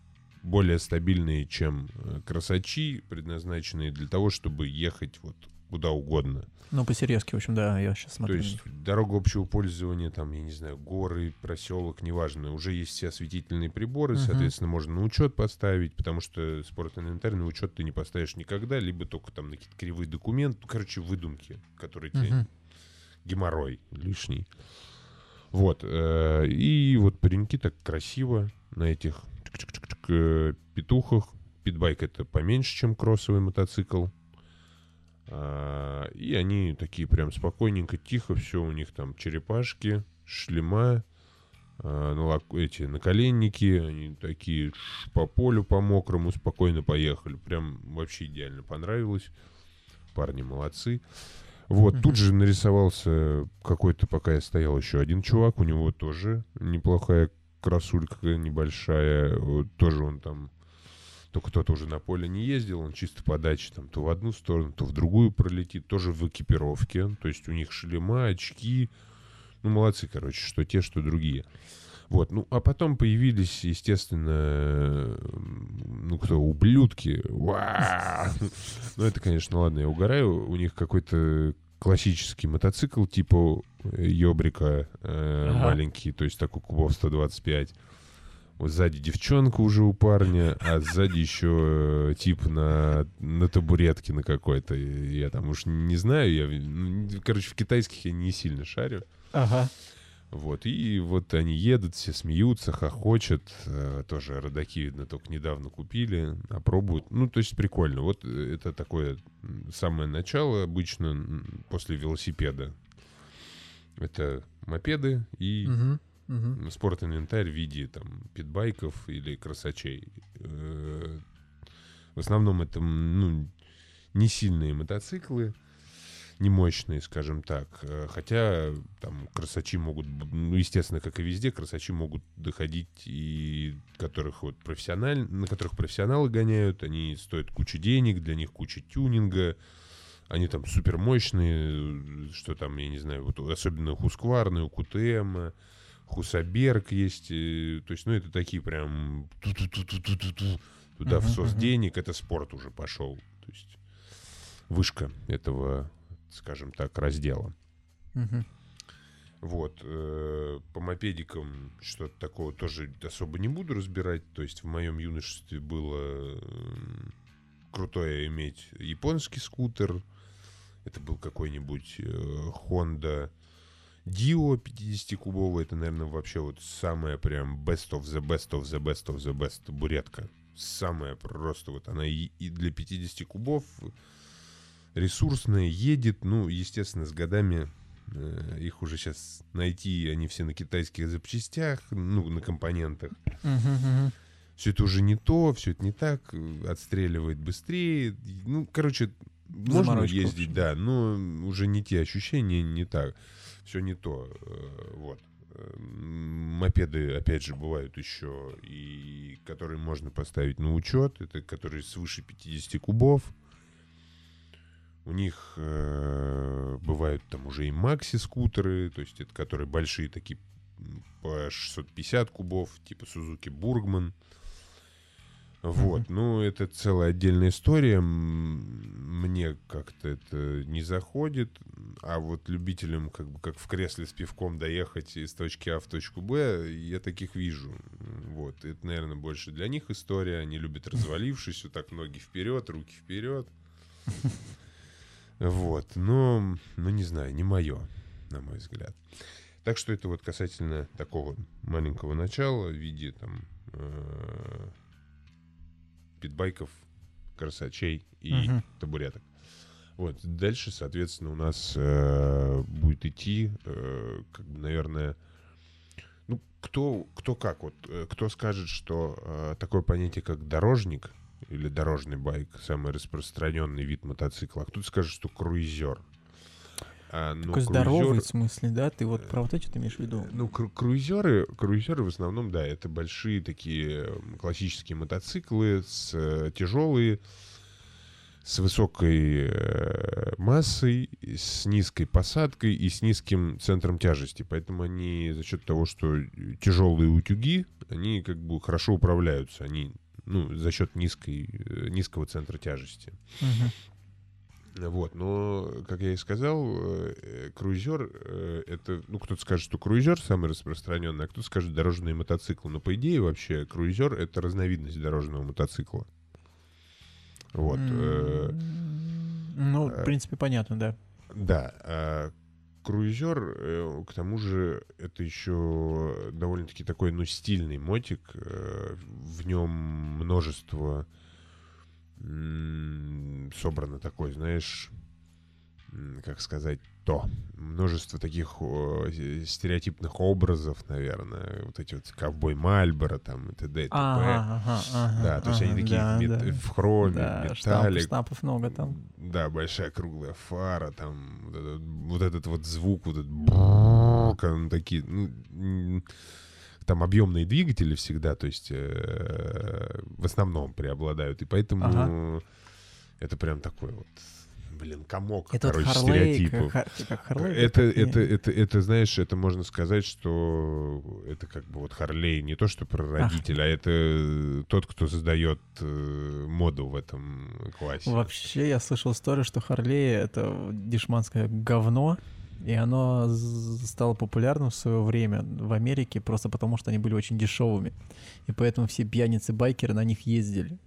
более стабильные, чем э, красачи, предназначенные для того, чтобы ехать вот куда угодно. Ну, по-серьезки, в общем, да, я сейчас смотрю. То есть дорога общего пользования, там, я не знаю, горы, проселок, неважно, уже есть все осветительные приборы, Мгм. соответственно, можно на учет поставить, потому что спорт-инвентарь на учет ты не поставишь никогда, либо только там на какие-то кривые документы, ну, короче, выдумки, которые тебе Мгм. геморрой лишний. Вот. э, И вот пареньки так красиво на этих петухах. Питбайк это поменьше, чем кроссовый мотоцикл. А, И они такие прям спокойненько, тихо, все у них там черепашки, шлема, а, налак- эти наколенники, они такие ш- по полю, по мокрому, спокойно поехали. Прям вообще идеально понравилось. Парни молодцы. Вот, тут же нарисовался какой-то, пока я стоял, еще один чувак, у него тоже неплохая красулька небольшая, вот тоже он там, только кто-то уже на поле не ездил, он чисто подачи там то в одну сторону, то в другую пролетит, тоже в экипировке, то есть у них шлема, очки, ну, молодцы, короче, что те, что другие. Вот, ну, а потом появились, естественно, ну, кто, ублюдки. Уа! Ну, это, конечно, ладно, я угораю. У них какой-то классический мотоцикл типа э, Йобрика э, Ага. маленький, то есть такой кубов 125. Вот сзади девчонка уже у парня, а сзади еще э, тип на, на табуретке на какой-то. Я там уж не знаю, я, ну, короче, в китайских я не сильно шарю. Ага. Вот, и вот они едут, все смеются, хохочут. э, тоже родаки, видно, только недавно купили, опробуют. Ну, то есть прикольно. Вот э, это такое самое начало обычно после велосипеда. Это мопеды и Мгм. Мгм. спорт-инвентарь в виде там питбайков или красачей. Э, В основном это ну, не сильные мотоциклы, не мощные, скажем так. Э, Хотя там красачи могут, ну, естественно, как и везде, красачи могут доходить и которых вот профессиональ... на которых профессионалы гоняют, они стоят кучу денег, для них куча тюнинга, они там супер мощные, что там, я не знаю, вот особенно Хускварны, у КТМ, Хусаберг есть, э, то есть, ну, это такие прям туда Мгм, всос мгм. денег, это спорт уже пошел, то есть вышка этого, скажем так, раздела. Мгм. Вот, э, по мопедикам что-то такого тоже особо не буду разбирать. То есть в моем юношестве было м, крутое иметь японский скутер. Это был какой-нибудь э, Honda Dio 50-кубовый. Это, наверное, вообще вот самая прям best of the best of the best of the best буретка. Самая просто вот она и, и для 50 кубов ресурсная, едет. Ну, естественно, с годами э, их уже сейчас найти, они все на китайских запчастях, ну, на компонентах. Все это уже не то, все это не так, отстреливает быстрее. Ну, короче, можно Заморочка, в ездить, да, но уже не те ощущения, не так. Все не то. э, Вот. Мопеды, опять же, бывают еще, и которые можно поставить на учет. Это которые свыше 50 кубов. У них э, бывают там уже и макси-скутеры, то есть это которые большие такие по 650 кубов, типа Сузуки Бургман. Вот, ну это целая отдельная история. Мне как-то это не заходит. А вот любителям, как бы как в кресле с пивком доехать из точки А в точку Б, я таких вижу. Вот, это, наверное, больше для них история. Они любят развалившись, вот так ноги вперед, руки вперед. Вот, но, ну не знаю, не мое, на мой взгляд. Так что это вот касательно такого маленького начала в виде там э, питбайков, красачей и Мгм. табуреток. Вот дальше, соответственно, у нас э, будет идти, э, как бы, наверное, ну кто кто как вот, э, кто скажет, что э, такое понятие как дорожник или дорожный байк самый распространенный вид мотоцикла, а кто-то скажет, что круизер. А, ну, Такой круизер- здоровый в смысле, да? Ты вот про вот это имеешь в виду? ну, кру- круизеры, круизеры в основном, да, это большие такие классические мотоциклы, с, э, тяжелые, с высокой э, массой, с низкой посадкой и с низким центром тяжести. Поэтому они за счет того, что тяжелые утюги, они как бы хорошо управляются. Они ну, за счет низкой, э, низкого центра тяжести. Мгм. Вот, но, как я и сказал, э, круизер э, это, ну, кто-то скажет, что круизер самый распространенный, а кто-то скажет дорожные мотоциклы. Но по идее вообще круизер это разновидность дорожного мотоцикла. Вот. Ну, в принципе, понятно, да. Да, круизер, э, к тому же, это еще довольно-таки такой, ну, стильный мотик. э, В нем множество собрано такой, знаешь, как сказать, то множество таких э, стереотипных образов, наверное, вот эти вот ковбой Мальборо там и т.д. и т.п. Ага, ага, ага, Да, то есть они такие да, в, мет- да. в хроме, Да, в штампов, много там. Да, большая круглая фара, там вот этот вот, этот вот звук, вот этот брррр, такие, ну, там объемные двигатели всегда, то есть э, в основном преобладают, и поэтому Ага. это прям такой вот, блин, комок, Это короче, Харлей, стереотипов. как, как Харлей. Это, как- не. это, это, это, знаешь, это можно сказать, что это как бы вот Харлей не то, что прародитель, а это тот, кто создает э, моду в этом классе. Вообще, я слышал историю, что Харлей — это дешманское говно, и оно стало популярным в свое время в Америке просто потому, что они были очень дешевыми. И поэтому все пьяницы-байкеры на них ездили.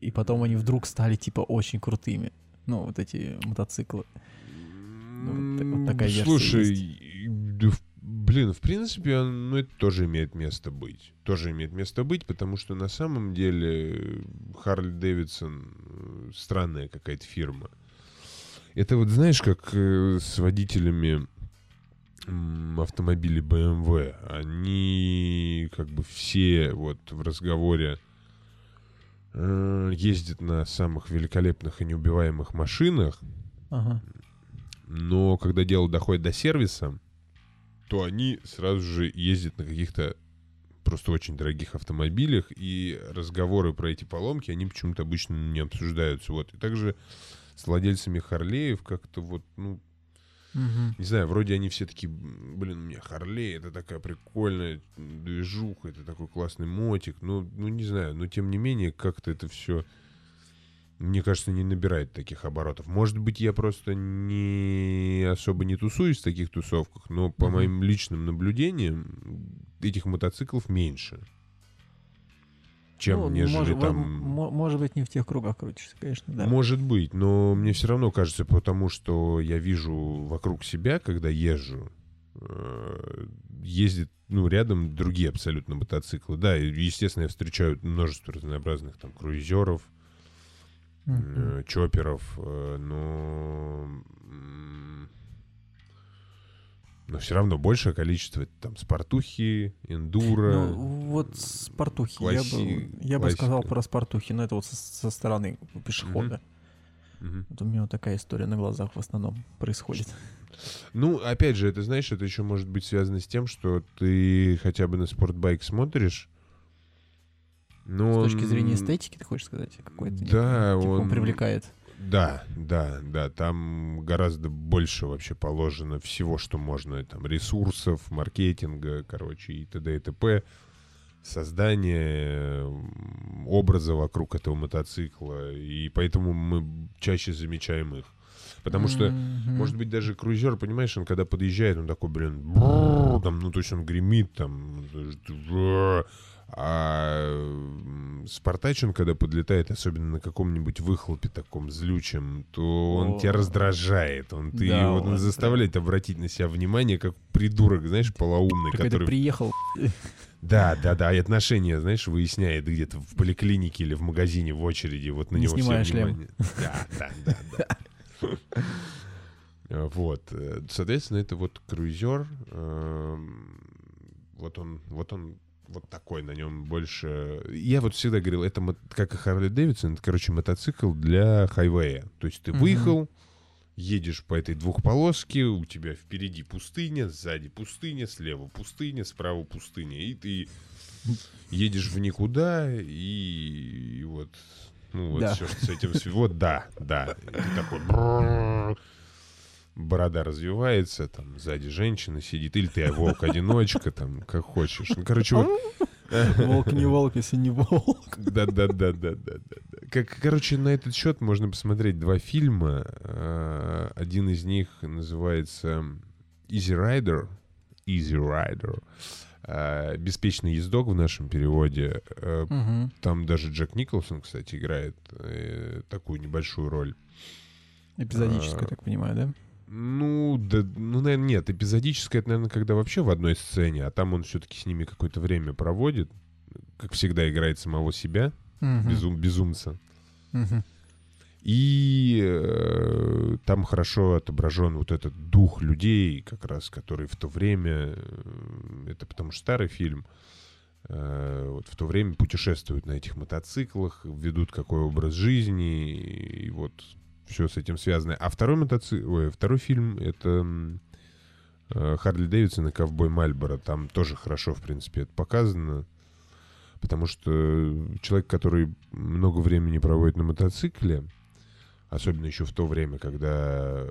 И потом они вдруг стали, типа, очень крутыми. Ну, вот эти мотоциклы. Ну, вот так- вот такая версия Слушай, есть. блин, в принципе, ну, это тоже имеет место быть. Тоже имеет место быть, потому что на самом деле Харли Дэвидсон странная какая-то фирма. Это вот знаешь, как э, с водителями автомобилей BMW. Они как бы все вот в разговоре э, ездят на самых великолепных и неубиваемых машинах, Ага. но когда дело доходит до сервиса, то они сразу же ездят на каких-то просто очень дорогих автомобилях, и разговоры про эти поломки, они почему-то обычно не обсуждаются. Вот. И также с владельцами Харлеев как-то вот, ну, Не знаю, вроде они все такие, блин, у меня Харлей, это такая прикольная движуха, это такой классный мотик. Ну, ну не знаю, но тем не менее, как-то это все, мне кажется, не набирает таких оборотов. Может быть, я просто не особо не тусуюсь в таких тусовках, но по Мгм. моим личным наблюдениям этих мотоциклов меньше. Чем Ну, нежели может, там... мо- может быть, не в тех кругах крутишься, конечно, да. Может быть, но мне все равно кажется, потому что я вижу вокруг себя, когда езжу, э, ездят, ну, рядом другие абсолютно мотоциклы. Да, естественно, я встречаю множество разнообразных там круизеров, э, чоперов, э, но... Но все равно большее количество там спортухи, эндуро. Ну, вот спортухи. Я класси- бы, я бы сказал про спортухи, но это вот со, со стороны пешехода. Мгм. Вот у меня вот такая история на глазах в основном происходит. Ну, опять же, это, знаешь, это еще может быть связано с тем, что ты хотя бы на спортбайк смотришь. Но С точки зрения эстетики, ты хочешь сказать, какой-то? Да, типа, он он- привлекает. Да, да, да, там гораздо больше вообще положено всего, что можно, там, ресурсов, маркетинга, короче, и т.д. и т.п., создание образа вокруг этого мотоцикла, и поэтому мы чаще замечаем их. Потому что Мгм. Может быть, даже крузер, понимаешь, он когда подъезжает, он такой, блин, бррр, там, ну, то есть он гремит, там, а м, Спартач, он когда подлетает, особенно на каком-нибудь выхлопе таком злючем, то он О. тебя раздражает, он ты Да, вот он заставляет обратить на себя внимание, как придурок, знаешь, полоумный, Какой-то который... приехал. Да, да, да, и отношения, знаешь, выясняет где-то в поликлинике или в магазине в очереди, вот на Не него все снимая шлем. внимание. Да, да, да, да. Вот, э, соответственно, это вот круизер, эм, вот он, вот он, вот такой на нем больше. Я вот всегда говорил, это мо- как и Харли Дэвидсон, это, короче, мотоцикл для хайвея. То есть ты Мгм. выехал, едешь по этой двухполоске, у тебя впереди пустыня, сзади пустыня, слева пустыня, справа пустыня, и ты едешь в никуда, и, и вот, ну вот Да. все, что с этим Вот, да, да. И ты такой... Борода развивается, там сзади женщина сидит, или ты волк-одиночка, там, как хочешь. Ну, короче, вот... Волк не волк, если не волк. Да, да, да, да, да, да. да. Как, короче, на этот счет можно посмотреть два фильма. Э, Один из них называется Easy Rider. Easy Rider. Беспечный ездок в нашем переводе. Мгм. Там даже Джек Николсон, кстати, играет э, такую небольшую роль. Эпизодическую, А, так понимаю, да? Ну, да, ну, наверное, нет. Эпизодическое, это, наверное, когда вообще в одной сцене, а там он все-таки с ними какое-то время проводит. Как всегда, играет самого себя, Мгм. безум, безумца. Мгм. И э, там хорошо отображен вот этот дух людей, как раз, который в то время, э, это потому что старый фильм, э, вот в то время путешествуют на этих мотоциклах, ведут какой образ жизни, и вот все с этим связано. А второй мотоцикл, ой, второй фильм это э, Харли Дэвидсон и Ковбой Мальборо. Там тоже хорошо, в принципе, это показано. Потому что человек, который много времени проводит на мотоцикле, особенно еще в то время, когда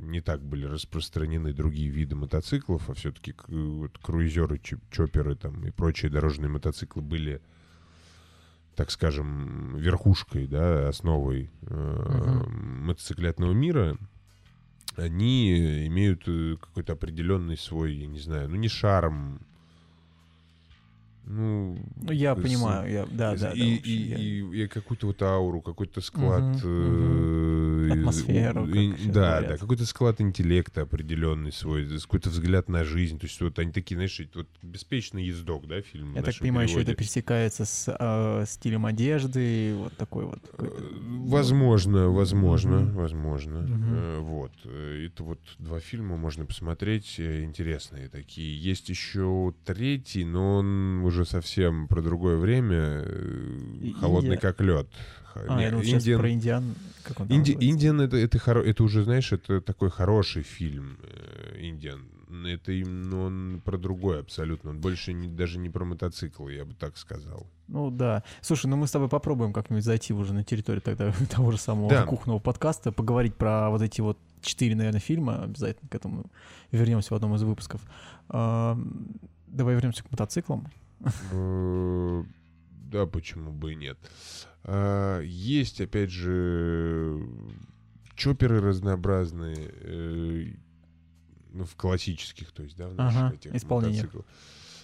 не так были распространены другие виды мотоциклов, а все-таки вот, круизеры, чоперы там, и прочие дорожные мотоциклы были так скажем, верхушкой, да, основой э, uh-huh. мотоциклетного мира, они имеют э, какой-то определенный свой, я не знаю, ну не шарм, ну, ну я с, понимаю, я, да, да, и, да. И, и, и, и какую-то вот ауру, какой-то склад... Угу, э, угу. Атмосферу. И, да, говорят. да, какой-то склад интеллекта определенный свой, какой-то взгляд на жизнь. То есть вот они такие, знаешь, вот беспечный ездок, да, фильм Я так понимаю, переводе. еще это пересекается с э, стилем одежды, вот такой вот. Э, возможно, возможно, угу. возможно. Угу. Э, вот. Это вот два фильма можно посмотреть, э, интересные такие. Есть еще третий, но он уже совсем про другое время. И Холодный Индия. как лед. А, Не, я думал, Индиан... про Индиан. Как он Инди... Индиан это, это, хоро... это уже, знаешь, это такой хороший фильм. Э, Индиан. Это именно он про другое абсолютно. Он больше не, даже не про мотоциклы, я бы так сказал. Ну да. Слушай, ну мы с тобой попробуем как-нибудь зайти уже на территорию тогда того же самого да. кухонного подкаста, поговорить про вот эти вот четыре, наверное, фильма. Обязательно к этому вернемся в одном из выпусков. Давай вернемся к мотоциклам. Э, да, почему бы и нет. А, есть, опять же, чоперы разнообразные, э, ну, в классических, то есть, да, в наших ага, этих мотоциклах.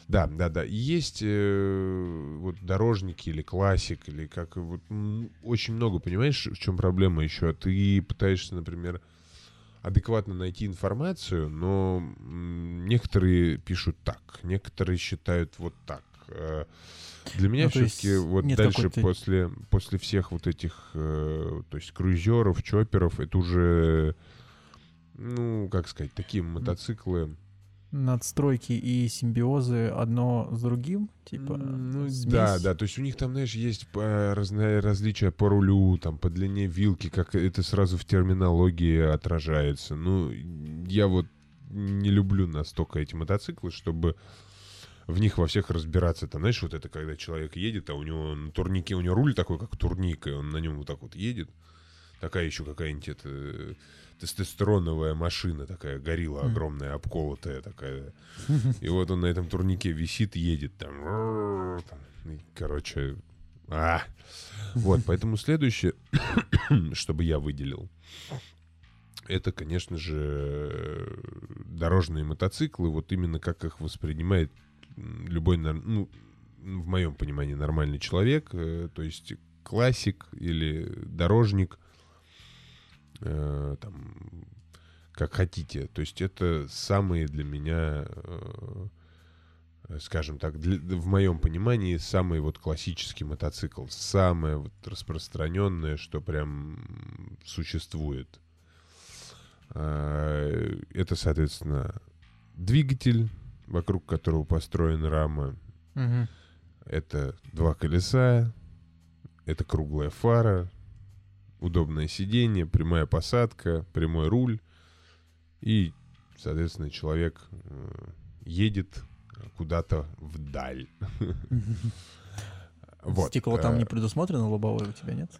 Да, да, да. Есть э, вот дорожники или классик, или как вот очень много, понимаешь, в чем проблема еще? Ты пытаешься, например, адекватно найти информацию, но некоторые пишут так, некоторые считают вот так. Э, для меня ну, все-таки вот дальше после, после всех вот этих, э, то есть круизеров, чоперов, это уже, ну, как сказать, такие мотоциклы. Надстройки и симбиозы одно с другим, типа. Ну, смесь. да, да. То есть у них там, знаешь, есть э, разные различия по рулю, там по длине вилки, как это сразу в терминологии отражается. Ну, я вот не люблю настолько эти мотоциклы, чтобы в них во всех разбираться. Там, знаешь, вот это, когда человек едет, а у него на турнике, у него руль такой, как турник, и он на нем вот так вот едет. Такая еще какая-нибудь это, тестостероновая машина, такая горилла огромная, обколотая такая. И вот он на этом турнике висит, едет там. И, короче, а. Вот, поэтому следующее, чтобы я выделил, это, конечно же, дорожные мотоциклы, вот именно как их воспринимает любой, ну, в моем понимании, нормальный человек, э, то есть классик или дорожник, э, там, как хотите. То есть это самые для меня, э, скажем так, для, в моем понимании, самый вот классический мотоцикл, самое вот распространенное, что прям существует. Это, соответственно, двигатель, вокруг которого построена рама. Угу. Это два колеса, это круглая фара, удобное сиденье, прямая посадка, прямой руль. И, соответственно, человек э, едет куда-то вдаль. Стекло там э, не предусмотрено лобовое у тебя, нет?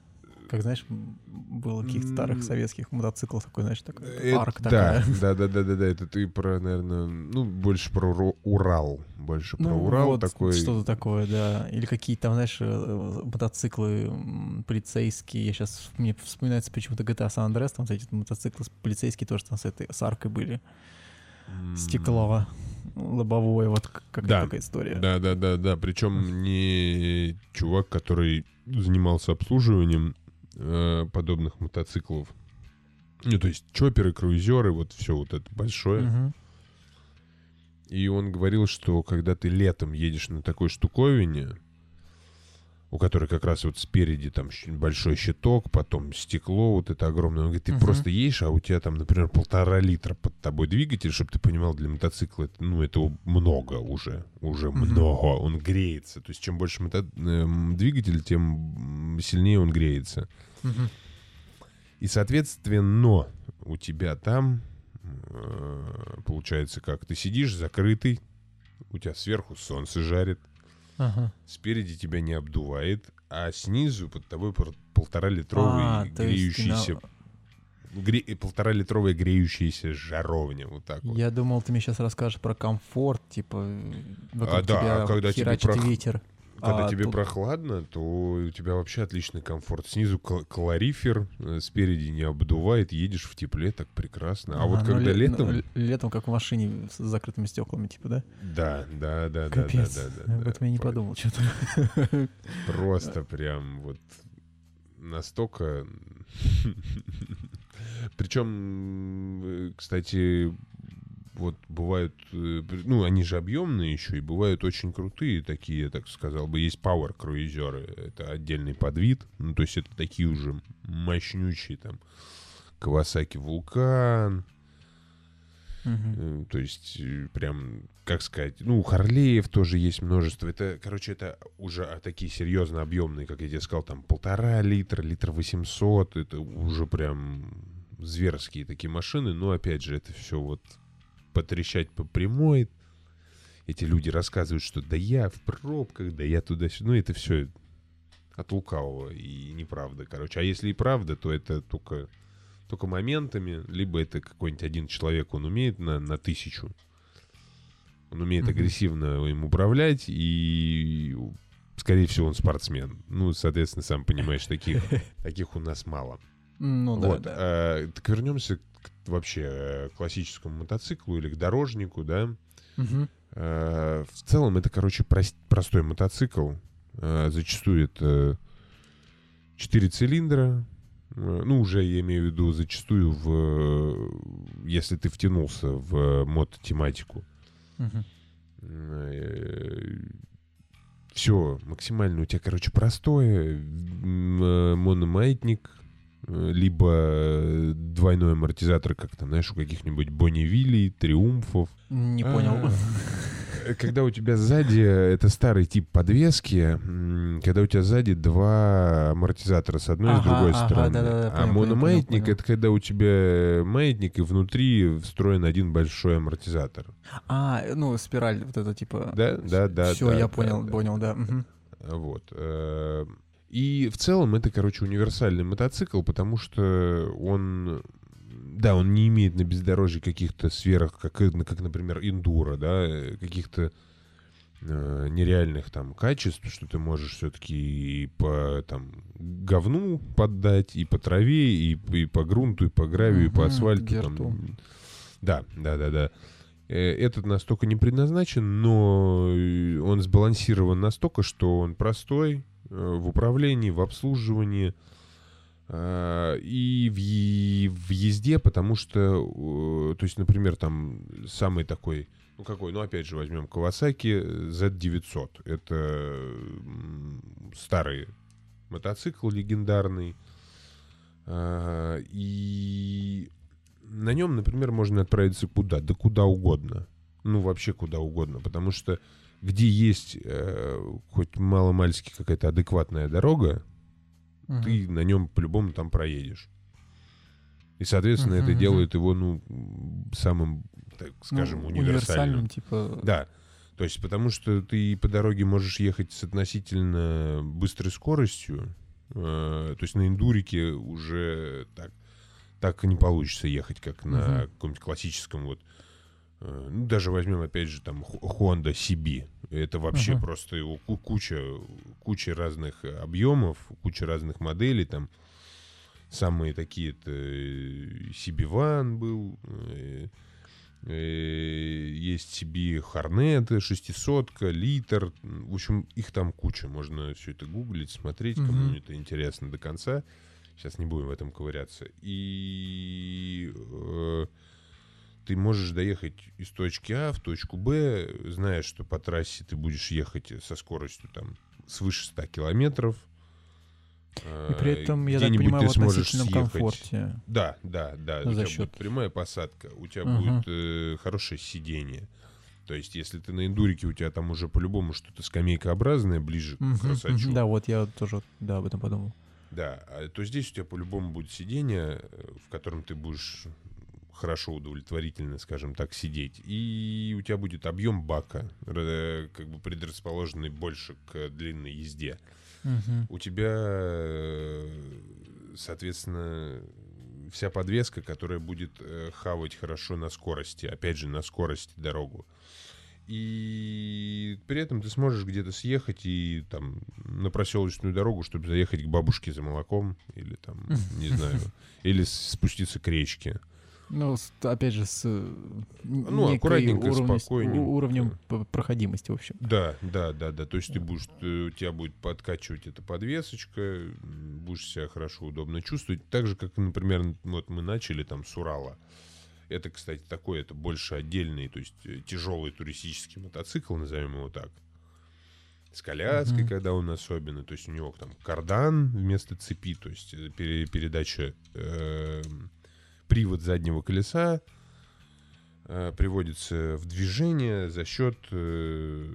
Как знаешь, было каких-то старых советских мотоциклов такой, знаешь, такой это, арк такая. Да, да, да, да, да, это ты про, наверное, ну, больше про Урал. Больше про ну, Урал вот такой. Что-то такое, да. Или какие-то там, знаешь, э, мотоциклы полицейские. Я сейчас, мне вспоминается почему-то GTA San Andreas, там эти мотоциклы полицейские тоже там с этой, с аркой были. Стекло лобовое, вот какая да. такая история. Да, да, да, да. Причем не чувак, который занимался обслуживанием э, подобных мотоциклов. Ну, то есть чоперы, круизеры, вот все вот это большое. Угу. И он говорил, что когда ты летом едешь на такой штуковине, у которой как раз вот спереди там большой щиток, потом стекло вот это огромное. Он говорит, ты Мгм. просто едешь, а у тебя там, например, полтора литра под тобой двигатель, чтобы ты понимал, для мотоцикла это, ну, это много уже, уже Мгм. много, он греется. То есть чем больше мото- эм, двигатель, тем сильнее он греется. И, соответственно, у тебя там э, получается как? Ты сидишь закрытый, у тебя сверху солнце жарит, Ага. спереди тебя не обдувает, а снизу под тобой пор- полтора-литровый А, есть греющийся... гре- э, Полтора-литровая греющаяся жаровня, вот так вот. Я думал, ты мне сейчас расскажешь про комфорт, типа вокруг А, да, тебя а когда тебе прох- ветер. Когда А тебе тут- прохладно, то у тебя вообще отличный комфорт. Снизу кал- калорифер, э, спереди не обдувает, едешь в тепле, так прекрасно. А, вот ну, когда ле- летом... ну, л- летом, как в машине с закрытыми стеклами, типа, да? Да, да, да, да, да, Капец. да, да, Об да. этом я не По- подумал что-то. Просто прям вот настолько... Причем, кстати, вот бывают, э, ну, они же объемные еще, и бывают очень крутые такие, так сказал бы, есть power круизеры, это отдельный подвид, ну, то есть это такие уже мощнючие там Кавасаки Вулкан. Э, То есть, э, прям, как сказать, ну, у Харлеев тоже есть множество. Это, короче, это уже а, такие серьезно объемные, как я тебе сказал, там полтора литра, литр 800. Это уже прям зверские такие машины. Но, опять же, это все вот потрещать по прямой. Эти люди рассказывают, что да я в пробках, да я туда-сюда. Ну, это все от лукавого и неправда, короче. А если и правда, то это только только моментами, либо это какой-нибудь один человек, он умеет на, на тысячу. Он умеет Мгм. агрессивно им управлять, и, скорее всего, он спортсмен. Ну, соответственно, сам понимаешь, таких, таких у нас мало. Ну да, вот, да. а, так вернемся к вообще э, классическому мотоциклу или к дорожнику, да. Мгм. Э, В целом это, короче, прос- простой мотоцикл. Э, Зачастую это 4 цилиндра. Ну, уже я имею в виду зачастую в... Если ты втянулся в мод-тематику. Мгм. Все максимально у тебя, короче, простое. Мономаятник, либо э, двойной амортизатор, как там, знаешь, у каких-нибудь Бонневилей, Триумфов. Не понял. А, Когда у тебя сзади, это старый тип подвески, когда у тебя сзади два амортизатора с одной и с другой ага, стороны. а понял, мономаятник понял. это когда у тебя маятник и внутри встроен один большой амортизатор. А, ну, спираль вот это типа... Да, да, да. Все, да, я да, понял, да. понял, да. Вот. И в целом это, короче, универсальный мотоцикл, потому что он... Да, он не имеет на бездорожье каких-то сверх, как, э, как например, индура, да, э, каких-то э, нереальных там качеств, что ты можешь все-таки и по там говну поддать, и по траве, и, и по грунту, и по гравию, и по асфальту. герту. там. Да, да, да, да. Э, Этот настолько не предназначен, но он сбалансирован настолько, что он простой в управлении, в обслуживании а, и в, в езде, потому что, э, то есть, например, там самый такой, ну какой, ну опять же возьмем Kawasaki Z900. Это старый мотоцикл легендарный. И на нем, например, можно отправиться куда? Да куда угодно. Ну, вообще куда угодно. Потому что где есть э, хоть мало-мальски какая-то адекватная дорога, Мгм. ты на нем по-любому там проедешь. И, соответственно, Мгм, это мгм. делает его, ну, самым, так скажем, Ну, универсальным. типа... Да. То есть, потому что ты по дороге можешь ехать с относительно быстрой скоростью. э, то есть на индурике уже так, так не получится ехать, как на Мгм. каком-нибудь классическом вот. э, ну, даже возьмем, опять же, там Honda CB. Это вообще Ага. просто его ку- куча, куча разных объемов, куча разных моделей. Там самые такие-то э, CB One был, э, э, есть CB Hornet, 600 литр. В общем, их там куча. Можно все это гуглить, смотреть, кому Мгм. это интересно до конца. Сейчас не будем в этом ковыряться. И э, ты можешь доехать из точки А в точку Б, зная, что по трассе ты будешь ехать со скоростью там свыше 100 километров. И при э, этом, я так понимаю, ты в сможешь относительном съехать. комфорте. Да, да, да. За у тебя счет- будет прямая посадка, у тебя Ага. будет э, хорошее сидение. То есть, если ты на эндурике, у тебя там уже по-любому что-то скамейкообразное ближе к Мгм, красачу. мгм. Да, вот я тоже да, об этом подумал. Да, а то здесь у тебя по-любому будет сиденье, э, в котором ты будешь хорошо, удовлетворительно, скажем так, сидеть. И у тебя будет объем бака, как бы предрасположенный больше к длинной езде. Мгм. У тебя, э, соответственно, вся подвеска, которая будет э, хавать хорошо на скорости, опять же, на скорости дорогу. И при этом ты сможешь где-то съехать и там на проселочную дорогу, чтобы заехать к бабушке за молоком или там, не знаю, или спуститься к речке. Ну, опять же, с Ну, аккуратненько, уровнем- спокойненько. уровнем проходимости, в общем. Да, да, да, да. То есть ты будешь, э, у тебя будет подкачивать эта подвесочка, будешь себя хорошо, удобно чувствовать. Так же, как, например, вот мы начали там с Урала. Это, кстати, такой, это больше отдельный, то есть э, тяжелый туристический мотоцикл, назовем его так. С коляской, Мгм. когда он особенно. То есть у него там кардан вместо цепи, то есть э, пере- передача, э, привод заднего колеса, э, приводится в движение за счет... э,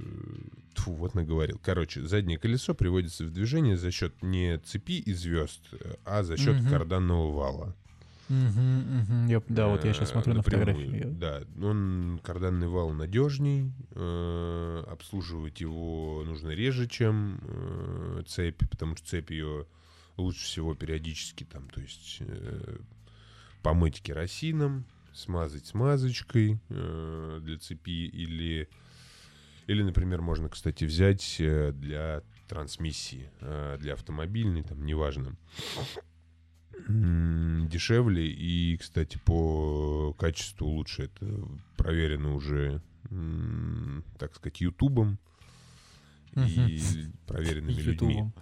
тьфу, вот наговорил. Короче, заднее колесо приводится в движение за счет не цепи и звезд, а за счет Мгм. карданного вала. Мгм, мгм. Я- Да, вот я сейчас Э, смотрю на напрямую. фотографии. Да, он карданный вал надежней, э, обслуживать его нужно реже, чем э, цепь, потому что цепь ее лучше всего периодически там, то есть э, помыть керосином, смазать смазочкой э, для цепи или или, например, можно, кстати, взять э, для трансмиссии, э, для автомобильной, там, неважно. Дешевле и, кстати, по качеству лучше. Это проверено уже, так сказать, Ютубом и проверенными людьми. Ютубом.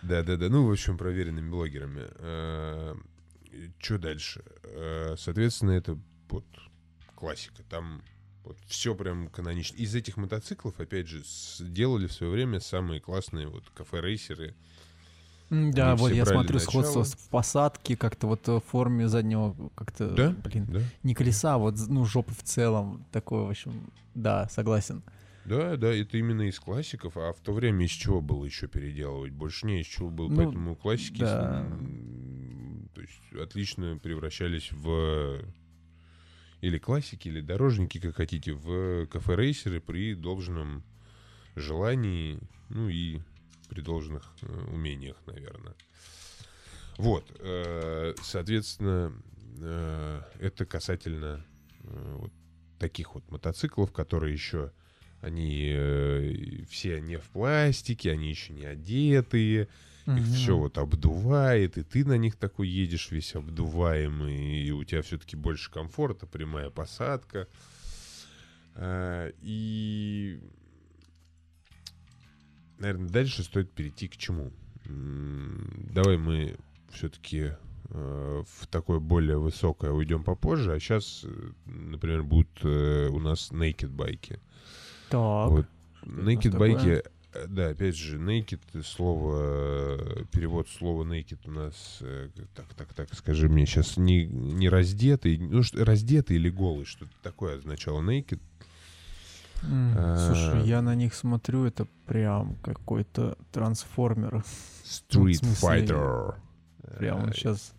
Да-да-да, ну, в общем, проверенными блогерами. Что дальше? Э, Соответственно, это вот классика. Там вот все прям канонично. Из этих мотоциклов, опять же, сделали в свое время самые классные вот кафе-рейсеры. Да, Они вот я смотрю сходство начало. с- в посадке, как-то вот э, в форме заднего, как-то, Да? блин, Да? не колеса, а вот, ну, жопы в целом, такое, в общем, да, согласен. Да, да, это именно из классиков. А в то время из чего было еще переделывать? Больше не из чего было. Ну, Поэтому классики с- да. Отлично превращались в или классики, или дорожники, как хотите, в кафе-рейсеры при должном желании, ну и при должных э, умениях, наверное. Вот, э, соответственно, э, это касательно вот таких вот мотоциклов, которые еще они все не в пластике, они еще не одетые, их Мгм. все вот обдувает, и ты на них такой едешь весь обдуваемый, и у тебя все-таки больше комфорта, прямая посадка. А, И, наверное, дальше стоит перейти к чему. Давай мы все-таки в такое более высокое уйдем попозже, а сейчас, например, будут э, у нас naked байки. Так, Вот Naked байки, э, да, опять же, naked слово, э, перевод слова naked у нас, э, так, так, так, скажи мне сейчас, не, не раздетый, ну, что, раздетый или голый, что-то такое означало naked. М, а, Слушай, я на них смотрю, это прям какой-то трансформер. Street смысле, Fighter. Прям он Э, сейчас...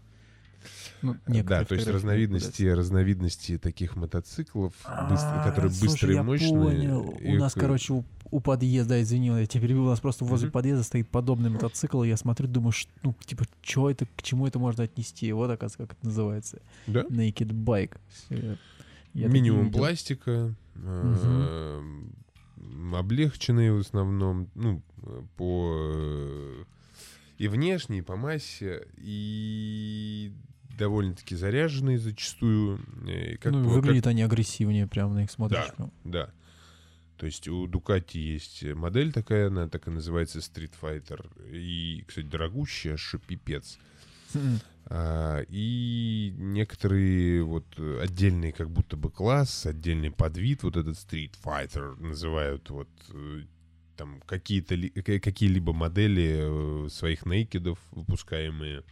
Ну, Да, то есть разновидности, разновидности таких мотоциклов, быстро- А, которые слушай, быстрые и я мощные. понял. У нас, э, короче, у, у подъезда, извини, я тебя перебил, у нас просто возле подъезда стоит подобный мотоцикл, и я смотрю, думаю, ш- ну, типа, что это, к чему это можно отнести? Вот, оказывается, как это называется. Да? Naked Bike. Я Минимум пластика, м, облегченные в основном, ну, по э, и внешне, и по массе, и довольно-таки заряженные зачастую. э, как ну, по- выглядят они агрессивнее, прям на их смотришь. Да. как- да. То есть у Ducati есть модель такая, она так и называется Street Fighter. И, кстати, дорогущая, аж пипец. Хм. А, и некоторые вот э, отдельные как будто бы класс, отдельный подвид, вот этот Street Fighter называют вот э, там какие-то ли- э, какие-либо модели э, своих нейкедов выпускаемые.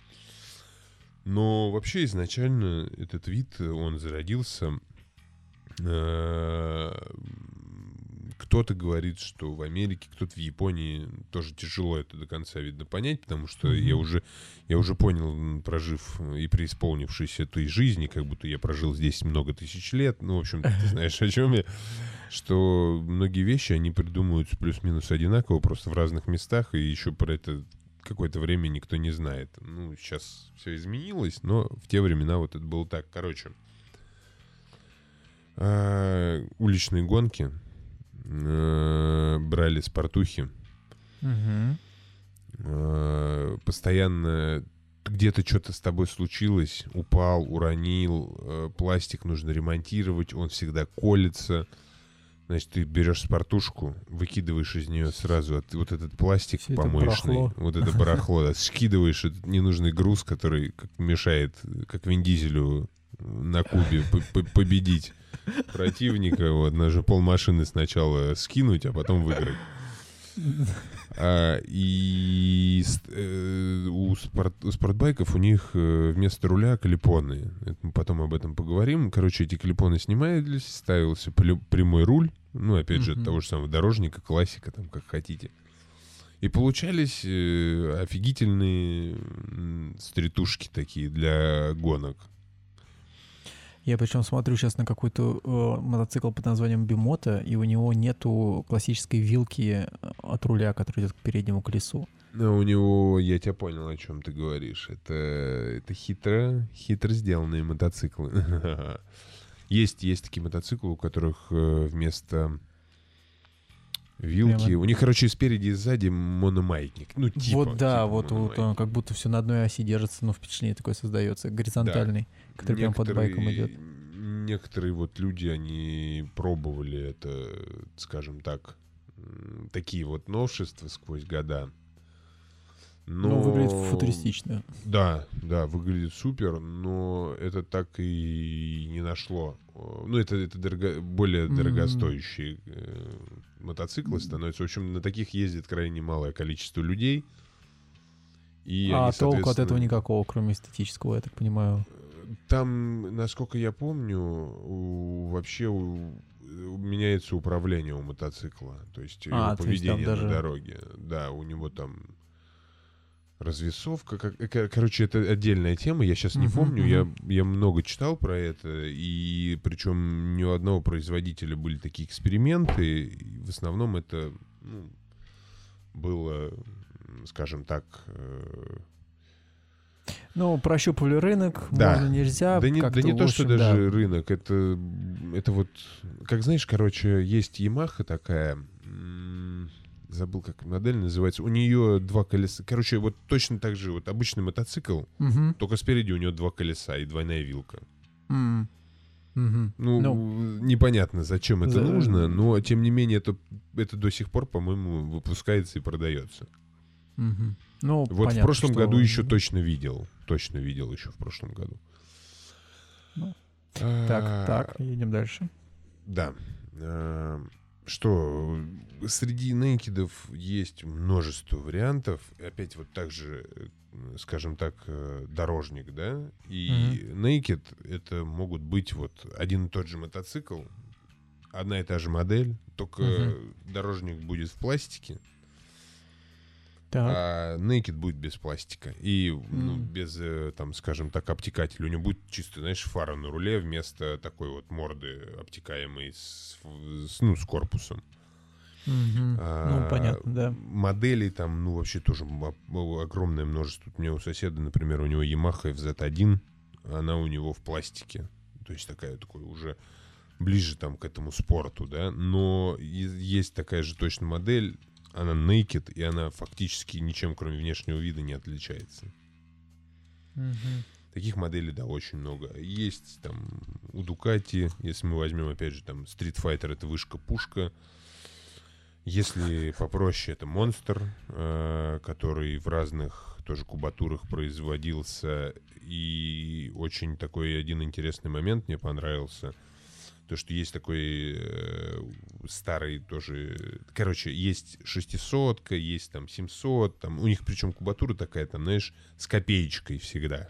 Но вообще изначально этот вид, он зародился э, кто-то говорит, что в Америке, кто-то в Японии тоже тяжело это до конца, видно, понять, потому что Мгм. я уже я уже понял, прожив и преисполнившись этой жизни, как будто я прожил здесь много тысяч лет, ну, в общем, ты знаешь, о чем я, что многие вещи, они придумываются плюс-минус одинаково, просто в разных местах, и еще про это какое-то время никто не знает. Ну, сейчас все изменилось, но в те времена вот это было так. Короче, а, уличные гонки э, брали спортухи, э, постоянно где-то что-то с тобой случилось, упал, уронил, пластик нужно ремонтировать, он всегда колется. Значит, ты берешь спортушку, выкидываешь из нее сразу от- вот этот пластик это помоечный, барахло. вот это барахло, да, скидываешь этот ненужный груз, который как мешает, как Вин Дизелю на Кубе по- по- победить противника. Вот, нужно полмашины сначала скинуть, а потом выиграть. А, и э, у, спорт- у спортбайков у них э, вместо руля калипоны. Это мы потом об этом поговорим. Короче, эти калипоны снимались, ставился прямой руль. Ну, опять же, от того же самого дорожника, классика, там, как хотите. И получались э, офигительные стритушки такие для гонок. Я причем смотрю сейчас на какой-то э, мотоцикл под названием Бимота, и у него нету классической вилки э, от руля, которая идет к переднему колесу. Но у него, я тебя понял, о чем ты говоришь. Это, это хитро, хитро сделанные мотоциклы. Есть, есть такие мотоциклы, у которых э, вместо вилки... Прямо- У них, короче, спереди и сзади мономаятник. Ну, типа. вот да, типа вот, вот он как будто все на одной оси держится, но впечатление такое создается, горизонтальный, который прям под байком идет. Некоторые вот люди, они пробовали это, скажем так, такие вот новшества сквозь года. Но... Ну, выглядит футуристично. Да, да, выглядит супер, но это так и не нашло. Ну, это, это дорого- более дорогостоящие э, мотоциклы становятся. В общем, на таких ездит крайне малое количество людей. И а они, толку от этого никакого, кроме эстетического, я так понимаю. Там, насколько я помню, у- вообще у- меняется управление у мотоцикла. То есть его А, есть там поведение даже- на дороге. Да, у него там развесовка. Как, э, кор- короче, это отдельная тема. Я сейчас не Мгм, помню. Я, мгм. я много читал про это. И причем ни у одного производителя были такие эксперименты. И в основном это ну, было, скажем так, э, Ну, прощупывали рынок, Да. можно, нельзя. Да не, да не то, что общем, да. даже рынок, это, это вот, как знаешь, короче, есть Ямаха такая, забыл, как модель называется, у нее два колеса, короче, вот точно так же, вот обычный мотоцикл, Мгм. только спереди у него два колеса и двойная вилка. Мгм. Ну, Ну. непонятно, зачем это За- нужно, но, тем не менее, это, это до сих пор, по-моему, выпускается и продается. Мгм. Ну, Вот в понятно, прошлом что- году еще точно видел, точно видел еще в прошлом году. Ну, А, Так, так, едем дальше. Да. Э, Что, среди нейкидов есть множество вариантов. Опять вот так же, э, скажем так, э, дорожник, да? И нейкид это могут быть вот один и тот же мотоцикл, одна и та же модель, только Мгм. дорожник будет в пластике, Так. а Naked будет без пластика. И ну, без, э, там, скажем так, обтекателя. У него будет чисто, знаешь, фара на руле вместо такой вот морды обтекаемой с, с, ну, с корпусом. Мгм. А, Ну, понятно, да. Моделей там, ну, вообще тоже огромное множество. У меня у соседа, например, у него Yamaha FZ1, она у него в пластике. То есть такая, такой уже ближе там к этому спорту, да. Но есть такая же точно модель, она naked, и она фактически ничем, кроме внешнего вида, не отличается. Мгм. Таких моделей, да, очень много. Есть там у Ducati, если мы возьмем, опять же, там Street Fighter, это вышка-пушка. Если попроще, это Monster, э, который в разных тоже кубатурах производился. И очень такой один интересный момент мне понравился. То, что есть такой э, старый тоже... Короче, есть шестисотка, есть там 700, там, у них причем кубатура такая, там, знаешь, с копеечкой всегда.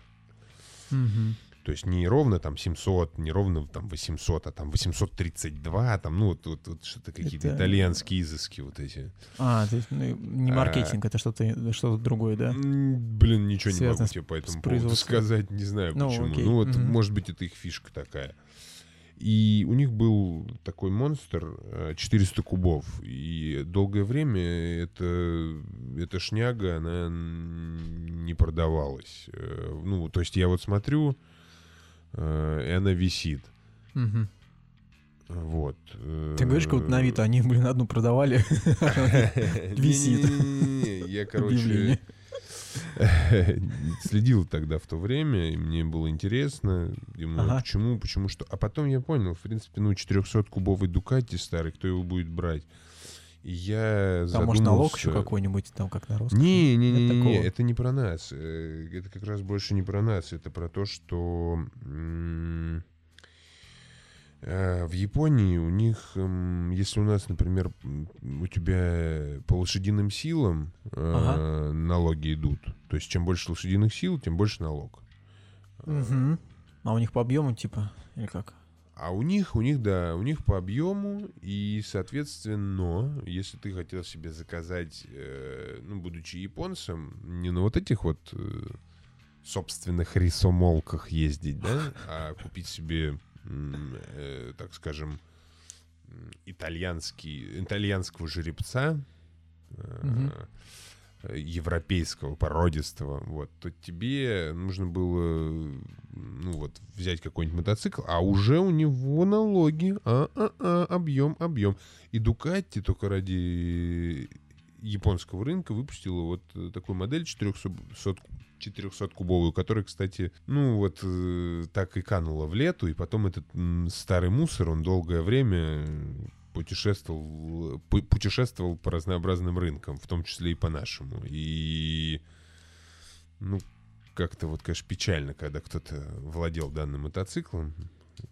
Мгм. То есть не ровно там 700, не ровно там 800, а там 832, там, ну, вот, вот, вот что-то какие-то Это- итальянские изыски вот эти. А, то есть ну, не А. маркетинг, это что-то что другое, да? Блин, ничего не могу Связано тебе по этому поводу сказать, не знаю Ну, почему. окей, Ну, вот, мгм. может быть, это их фишка такая. И у них был такой монстр э, 400 кубов. И долгое время это, эта шняга, она не продавалась. Э, Ну, то есть я вот смотрю, э, и она висит. Мгм. Вот. Ты говоришь, как будто на Авито они, блин, одну продавали. Висит. Не-не-не, Я, короче. следил тогда в то время, и мне было интересно. Думаю, Ага. почему, почему, что. А потом я понял, в принципе, ну, 400-кубовый Дукати старый, кто его будет брать? И я Там, может, налог еще какой-нибудь, там, как на русском. Не, не, не, не, не, это не про нас. Э, Это как раз больше не про нас. Это про то, что в Японии у них, м, если у нас, например, у тебя по лошадиным силам э, налоги идут, то есть чем больше лошадиных сил, тем больше налог. Мгм. А у них по объему, типа, или как? А у них, у них, да, у них по объему, и, соответственно, если ты хотел себе заказать, э, ну, будучи японцем, не на вот этих вот э, собственных рисомолках ездить, да, а купить себе, э, так скажем, итальянский, итальянского жеребца, э, европейского, породистого, вот, то тебе нужно было, ну вот, взять какой-нибудь мотоцикл, а уже у него налоги, а, а, а, объем, объем. И Дукатти только ради японского рынка выпустила вот э, такую модель 400, 400-кубовую, которая, кстати, ну вот э, так и канула в лету, и потом этот м, старый мусор, он долгое время путешествовал, пу- путешествовал по разнообразным рынкам, в том числе и по нашему. И, ну, как-то вот, конечно, печально, когда кто-то владел данным мотоциклом,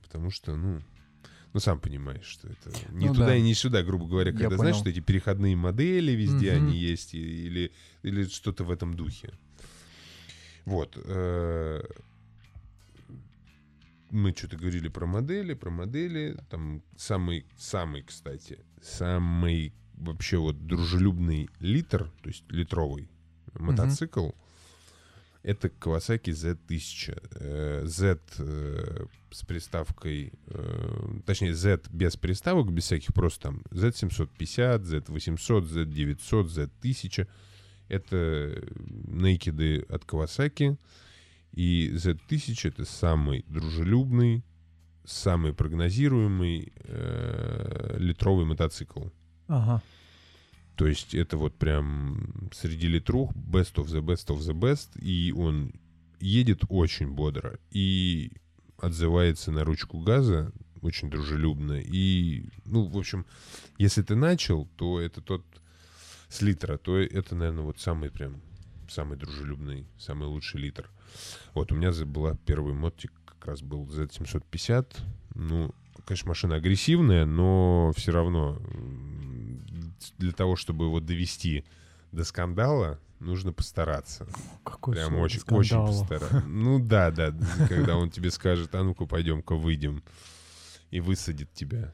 потому что, ну, ну, сам понимаешь, что это не Ну туда да. и не сюда, грубо говоря, Я когда, знаешь, понял. что эти переходные модели везде Мгм. они есть, и- или, или что-то в этом духе. Вот. э, Мы что-то говорили про модели, про модели. Там самый, самый, кстати, самый вообще вот дружелюбный литр, то есть литровый мотоцикл, это Kawasaki Z1000. Э, Z э, с приставкой, э, точнее Z без приставок, без всяких, просто там Z750, Z800, Z900, Z1000. Это накеды от Kawasaki. И Z1000 это самый дружелюбный, самый прогнозируемый э, литровый мотоцикл. Ага. То есть это вот прям среди литрух best of the best of the best. И он едет очень бодро. И отзывается на ручку газа очень дружелюбно. И, ну, в общем, если ты начал, то это тот с литра, то это, наверное, вот самый прям самый дружелюбный, самый лучший литр. Вот у меня была первый мотик, как раз был Z750. Ну, конечно, машина агрессивная, но все равно для того, чтобы его довести до скандала, нужно постараться. Какой Прям очень, очень скандал. постараться. Ну да, да, когда он тебе скажет, а ну-ка пойдем-ка выйдем и высадит тебя.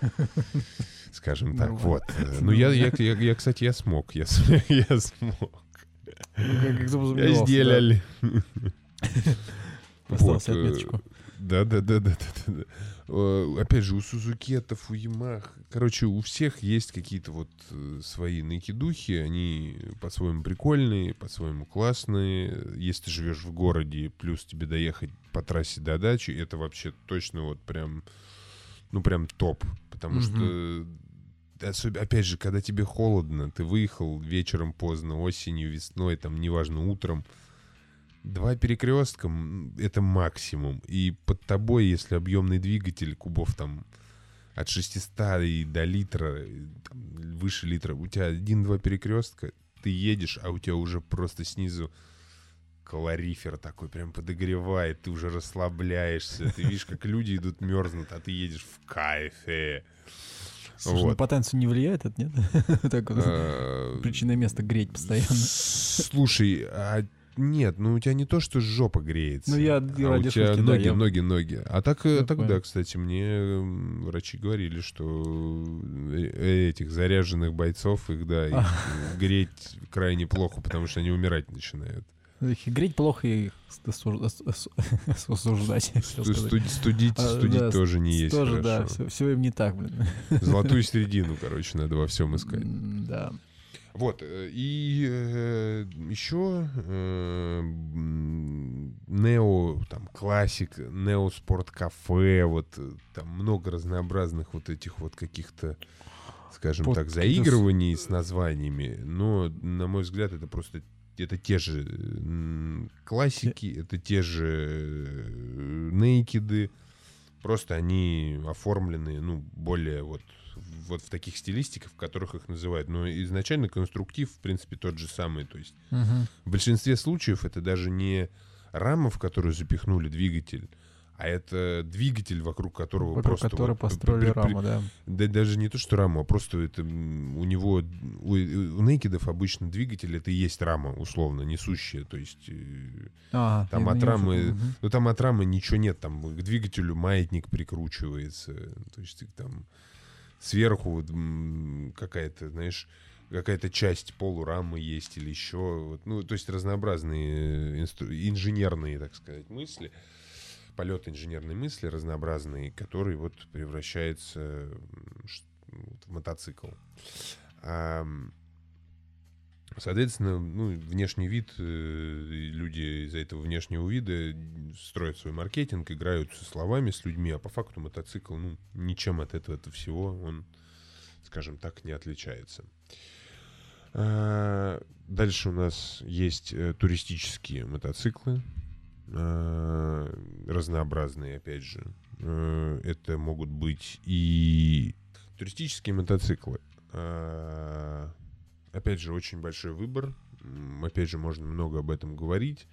Скажем так, Ну, вот. Ну, я, я, я, кстати, я смог. Я, я смог. Ну, Я сделали. себе э, отметочку. Да, да, да, да, да, да. Э, Опять же, у Сузукетов, у Ямах, короче, у всех есть какие-то вот э, свои накидухи, они по-своему прикольные, по-своему классные. Если ты живешь в городе, плюс тебе доехать по трассе до дачи, это вообще точно вот прям, ну прям топ, потому что особ- опять же, когда тебе холодно, ты выехал вечером поздно, осенью, весной, там, неважно, утром, Два перекрестка это максимум. И под тобой, если объемный двигатель кубов там от 600 и до литра, и там, выше литра, у тебя один-два перекрестка, ты едешь, а у тебя уже просто снизу калорифер такой прям подогревает, ты уже расслабляешься, ты видишь, как люди идут мерзнут, а ты едешь в кайфе. Слушай, Вот. на потенцию не влияет это, нет? Так Э, причина места греть постоянно. Слушай, а нет, ну у тебя не то, что жопа греется. Ну, я а ради у тебя шутки, да, ноги, я- ноги, ноги. А так, э, Я так понял. да, кстати, мне врачи говорили, что э, этих заряженных бойцов их, да, их греть крайне плохо, потому что они умирать начинают. Греть плохо и осуждать. Студить, А, студить да, тоже не есть Тоже, да, хорошо. все, им не так, блин. Золотую середину, короче, надо во всем искать. Да. Вот, э, и э, еще э, Нео, там, классик, Нео Спорт Кафе, вот, э, там много разнообразных вот этих вот каких-то, скажем Вот так, заигрываний с названиями, но, на мой взгляд, это просто, это те же классики, это те же э, нейкиды, просто они оформлены, ну, более вот вот в таких стилистиках, в которых их называют. Но изначально конструктив, в принципе, тот же самый. То есть Мгм. в большинстве случаев это даже не рама, в которую запихнули двигатель, а это двигатель, вокруг которого Вокруг просто... которой вот построили при- при- раму, да. Да даже не то, что раму, а просто это у него... У, у Нейкидов обычно двигатель это и есть рама, условно, несущая. То есть... э, Ага, Там от рамы- мгм. ну, там от рамы ничего нет, там к двигателю маятник прикручивается. То есть там сверху вот, какая-то, знаешь, какая-то часть полурамы есть или еще. Вот, ну, то есть разнообразные инстру- инженерные, так сказать, мысли. Полет инженерной мысли разнообразные, которые вот вот в мотоцикл. Соответственно, ну, внешний вид, э, люди из-за этого внешнего вида строят свой маркетинг, играют со словами, с людьми, а по факту мотоцикл, ну, ничем от этого -то всего он, скажем так, не отличается. А, Дальше у нас есть э, туристические мотоциклы, разнообразные, опять же. Э, Это могут быть и туристические мотоциклы. а, Опять же, очень большой выбор. Опять же, можно много об этом говорить.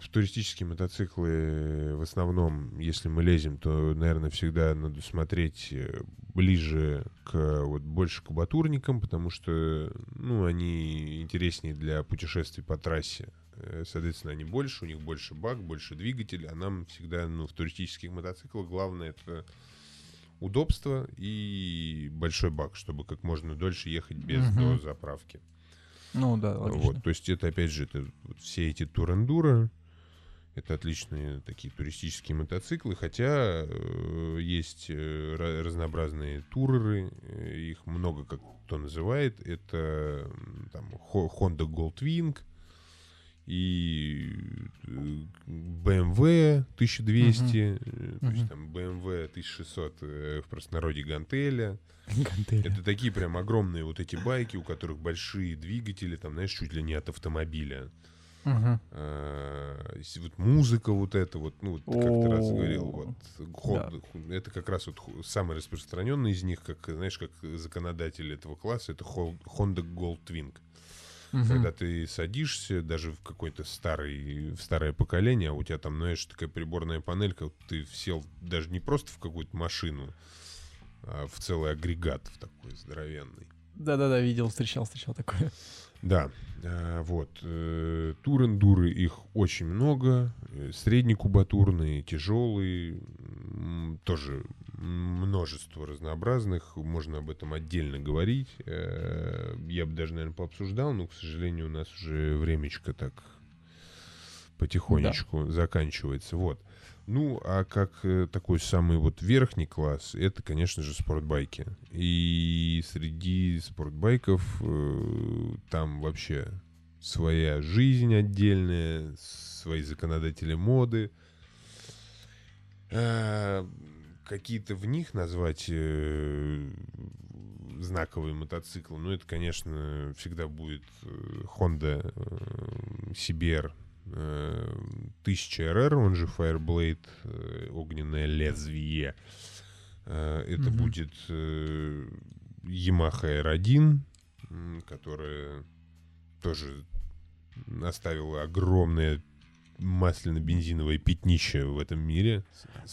В туристические мотоциклы в основном, если мы лезем, то, наверное, всегда надо смотреть э, ближе к вот больше кубатурникам, потому что, ну, они интереснее для путешествий по трассе. Э, Соответственно, они больше, у них больше бак, больше двигатель, а нам всегда, ну, в туристических мотоциклах главное это удобство и большой бак, чтобы как можно дольше ехать без до заправки. Ну да, логично. Вот, то есть это опять же это вот все эти турендура, это отличные такие туристические мотоциклы, хотя э, есть э, разнообразные туреры, э, их много как кто называет, это там Honda Goldwing и э, BMW 1200, э, то есть там BMW 1600 э, в простонародье Гантеля, Гантели. это такие прям огромные вот эти байки, у которых большие двигатели, там, знаешь, чуть ли не от автомобиля. А, если вот музыка вот эта вот, ну, вот ты как-то раз говорил, вот, Honda, это как раз вот самый распространенный из них, как, знаешь, как законодатель этого класса, это Honda Goldwing. Мгм. Когда ты садишься даже в какой-то старый, в старое поколение, а у тебя там, знаешь, такая приборная панелька, ты сел даже не просто в какую-то машину, а в целый агрегат в такой здоровенный. Да-да-да, видел, встречал, встречал такое. Да, а, вот. э, Тур-эндуры их очень много. э, Среднекубатурные, тяжелые. Тоже множество разнообразных. Можно об этом отдельно говорить. Э, Я бы даже, наверное, пообсуждал, но, к сожалению, у нас уже времечко так потихонечку заканчивается. Вот. Ну, а как э, такой самый вот верхний класс, это, конечно же, спортбайки. И среди спортбайков э, там вообще своя жизнь отдельная, свои законодатели моды. А, Какие-то в них назвать э, знаковые мотоциклы, ну, это, конечно, всегда будет э, Honda э, CBR э, 1000 RR, он же Fireblade, э, огненное лезвие. Э, Это Мгм. будет э, Yamaha R1, м, которая тоже оставил огромное масляно-бензиновое пятнище в этом мире.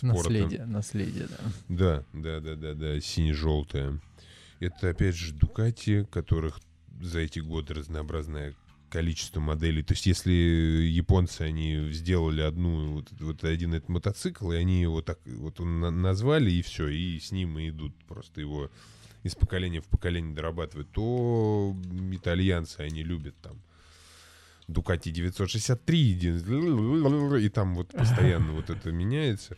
Наследие, наследие, да. Да, да, да, да, да, сине-желтое. Это, опять же, Дукати, которых за эти годы разнообразное количество моделей. То есть, если японцы, они сделали одну, вот, вот один этот мотоцикл, и они его так вот на- назвали, и все, и с ним и идут просто его из поколения в поколение дорабатывают, то итальянцы, они любят там Дукати 963, и там вот постоянно вот это меняется.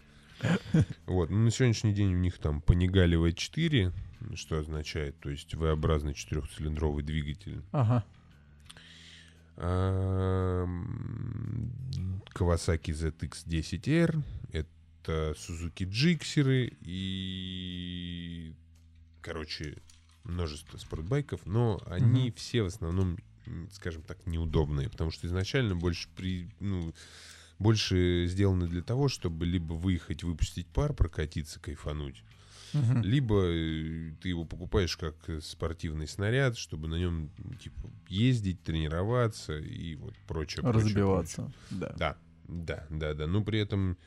Вот. Ну, на сегодняшний день у них там Panigale V4, что означает, то есть V-образный четырехцилиндровый двигатель. Ага. Kawasaki ZX-10R, это Suzuki Gixxer и, короче, множество спортбайков, но они Мгм. все в основном, скажем так, неудобные, потому что изначально больше при, ну, больше сделаны для того, чтобы либо выехать, выпустить пар, прокатиться, кайфануть, Мгм. либо э, ты его покупаешь как э, спортивный снаряд, чтобы на нем типа ездить, тренироваться и вот прочее. Разбиваться. Да. прочее. Да, да, да, да. Но при этом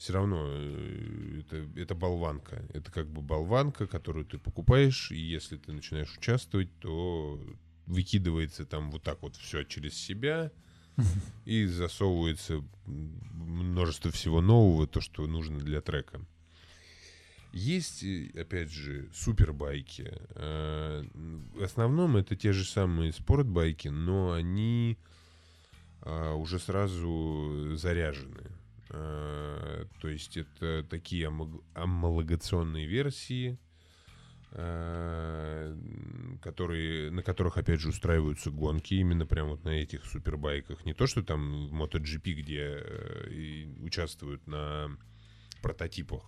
все равно э, это, это болванка. Это как бы болванка, которую ты покупаешь, и если ты начинаешь участвовать, то выкидывается там вот так вот все через себя и засовывается множество всего нового, то, что нужно для трека. Есть, э, опять же, супербайки. Э, В основном это те же самые спортбайки, но они а, уже сразу заряжены. Э, То есть это такие амалогационные версии, которые, на которых, опять же, устраиваются гонки именно прямо вот на этих супербайках. Не то, что там в MotoGP, где э, участвуют на прототипах,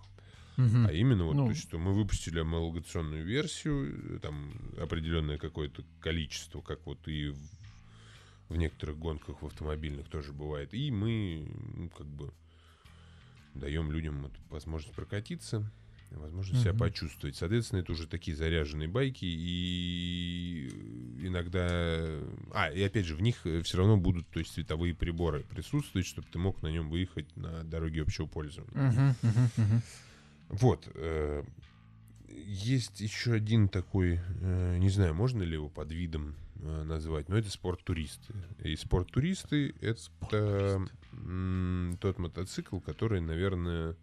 Мгм. а именно вот, Ну. то что мы выпустили амалогационную версию, э, там определенное какое-то количество, как вот и в, в некоторых гонках в автомобильных тоже бывает. И мы ну, как бы даем людям вот возможность прокатиться, возможность себя Мгм. почувствовать. Соответственно, это уже такие заряженные байки, и иногда... А, и опять же, в них все равно будут то есть, световые приборы присутствовать, чтобы ты мог на нем выехать на дороге общего пользования. Мгм, мгм, мгм. Вот. э, Есть еще один такой, э, не знаю, можно ли его под видом э, назвать, но это спорт-туристы. И спорт-туристы — это м, тот мотоцикл, который, наверное,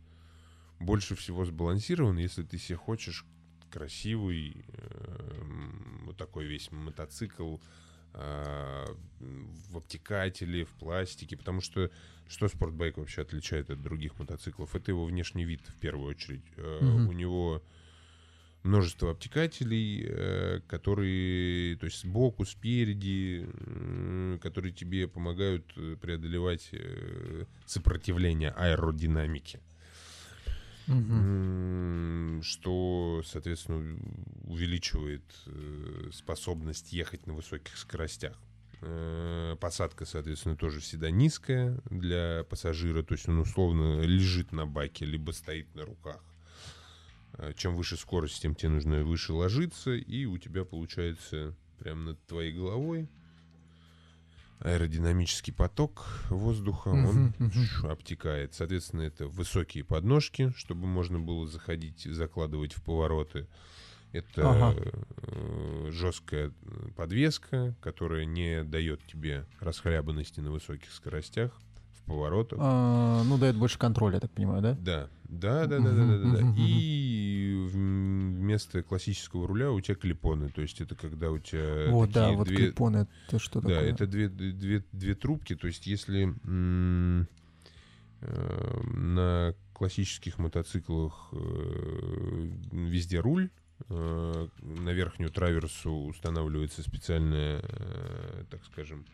больше всего сбалансирован, если ты себе хочешь красивый эм, вот такой весь мотоцикл в обтекателе, в пластике, потому что что спортбайк вообще отличает от других мотоциклов? Это его внешний вид в первую очередь. Мгм. У него множество обтекателей, э, которые, то есть сбоку, спереди, которые тебе помогают э, преодолевать сопротивление аэродинамики. М, что, соответственно, увеличивает способность ехать на высоких скоростях. Э, Посадка, соответственно, тоже всегда низкая для пассажира, то есть он условно лежит на баке, либо стоит на руках. Э, Чем выше скорость, тем тебе нужно выше ложиться, и у тебя получается прямо над твоей головой аэродинамический поток воздуха, он обтекает. Соответственно, это высокие подножки, чтобы можно было заходить, закладывать в повороты. Это Ага. э, жесткая подвеска, которая не дает тебе расхлябанности на высоких скоростях в поворотах. А, Ну, дает больше контроля, я так понимаю, да? Да, да, да, да, да, да, да, да. И вместо классического руля у тебя клипоны, то есть это когда у тебя Вот, да, вот две- клипоны, это что да, такое? это две, две, две трубки. То есть, если э, на классических мотоциклах э, везде руль, на верхнюю траверсу устанавливается специальное, э, так скажем,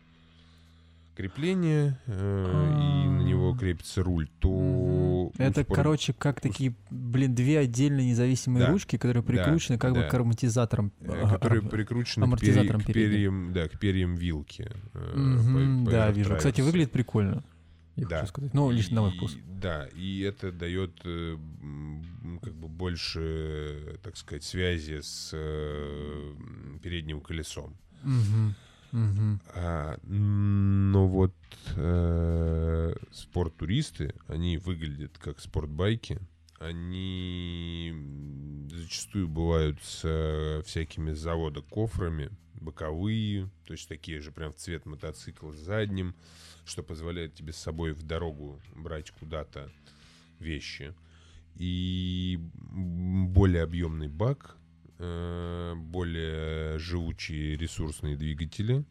крепление, э, и на него А. крепится руль, то... Это, спорт- короче, как такие, блин, две отдельные независимые Да, ручки, которые прикручены как бы да. к ароматизаторам. э, которые прикручены к, амортизатором к перьям, да, к перьям вилки. э, Мгм, по- да, вижу. Кстати, траверса. выглядит прикольно. Я Да. хочу сказать. Ну, лично на мой И- вкус. Да, и это дает э, как бы больше, так сказать, связи с э, передним колесом. А, но вот э, спорт-туристы, они выглядят как спортбайки. Они зачастую бывают с всякими завода кофрами, боковые, то есть такие же прям в цвет мотоцикла с задним, что позволяет тебе с собой в дорогу брать куда-то вещи. И более объемный бак, э, более живучие ресурсные двигатели,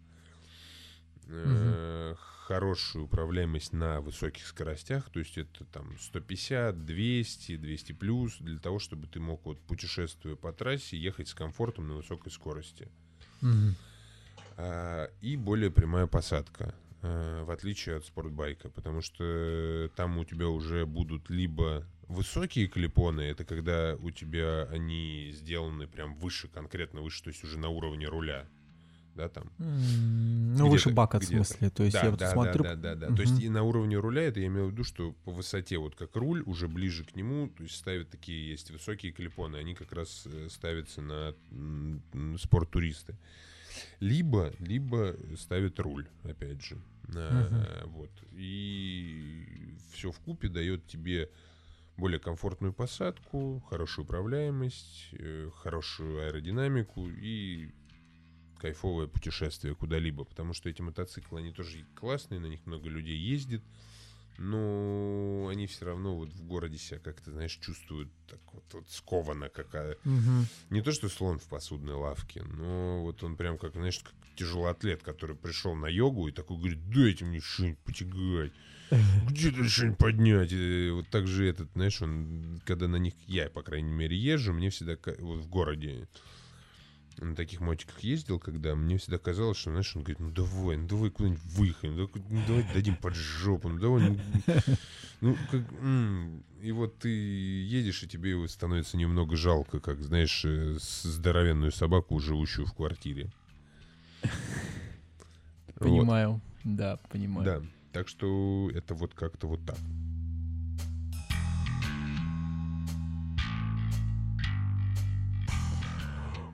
э, хорошую управляемость на высоких скоростях, то есть это там 150, 200, 200 плюс, для того, чтобы ты мог вот путешествуя по трассе ехать с комфортом на высокой скорости. А, и более прямая посадка, в отличие от спортбайка, потому что там у тебя уже будут либо высокие клипоны, это когда у тебя они сделаны прям выше, конкретно выше, то есть уже на уровне руля, да, там. Ну, выше бака, в смысле. То есть да, я вот да, смотрю... да, да, да, да. То есть и на уровне руля это я имею в виду, что по высоте, вот как руль, уже ближе к нему, то есть ставят такие есть высокие клипоны, они как раз э, ставятся на спорт-туристы. Либо, либо ставят руль, опять же. А, Вот. И все в купе дает тебе более комфортную посадку, хорошую управляемость, э, хорошую аэродинамику и кайфовое путешествие куда-либо, потому что эти мотоциклы, они тоже классные, на них много людей ездит, но они все равно вот в городе себя как-то, знаешь, чувствуют так вот, вот скованно какая. Мгм. Не то, что слон в посудной лавке, но вот он прям как, знаешь, как тяжелоатлет, который пришел на йогу и такой говорит, дайте мне что-нибудь потягать. Где-то что-нибудь поднять. И вот так же этот, знаешь, он, когда на них, я, по крайней мере, езжу, мне всегда вот в городе на таких мотиках ездил, когда мне всегда казалось, что, знаешь, он говорит, ну давай, ну давай куда-нибудь выехаем, ну, ну, давай дадим под жопу, ну давай, ну, ну, как, и вот ты едешь, и тебе его становится немного жалко, как, знаешь, э, здоровенную собаку, живущую в квартире. Вот. Понимаю. Да, понимаю. Да, так что это вот как-то вот так.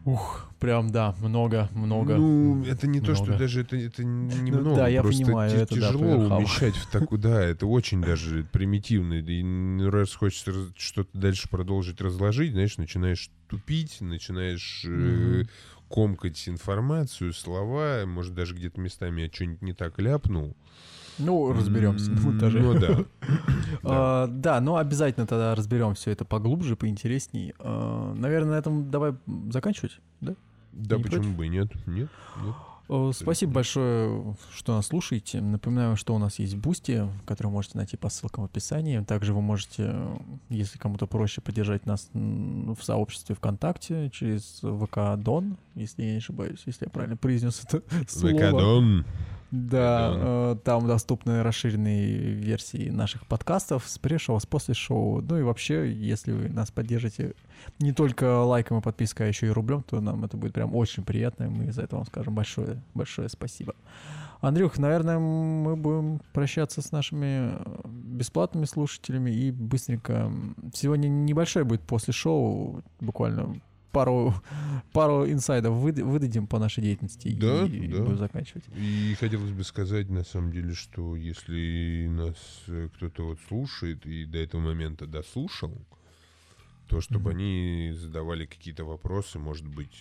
Ух, прям, да, много, много. Ну, это не то, что много. даже это, это немного. да, я просто понимаю, это да, тяжело поверхал. умещать в так, да, это очень даже примитивно. И ну, раз хочется что-то дальше продолжить разложить, знаешь, начинаешь тупить, начинаешь э. Комкать информацию, слова, может, даже где-то местами я что-нибудь не так ляпнул. Ну, разберемся на монтаже. Ну да. А, Да, но обязательно тогда разберем все это поглубже, поинтересней. А, Наверное, на этом давай заканчивать, да? Да, почему бы и нет? Нет? нет. Э, Спасибо большое, что нас слушаете. Напоминаю, что у нас есть Boosty, который вы можете найти по ссылкам в описании. Также вы можете, э, если кому-то проще, поддержать нас в сообществе ВКонтакте через ВК Дон, если я не ошибаюсь, если я правильно произнес это слово. Да, Дон. Э, там доступны расширенные версии наших подкастов с пре-шоу, с после шоу. Ну и вообще, если вы нас поддержите не только лайком и подпиской, а еще и рублем, то нам это будет прям очень приятно, и мы за это вам скажем большое, большое спасибо. Андрюх, наверное, мы будем прощаться с нашими э, бесплатными слушателями и быстренько... Сегодня небольшое будет после шоу, буквально пару, пару инсайдов выд- выдадим по нашей деятельности Да, и да. будем заканчивать. И хотелось бы сказать, на самом деле, что если нас э, кто-то вот слушает и до этого момента дослушал, то чтобы Мгм. они задавали какие-то вопросы, может быть,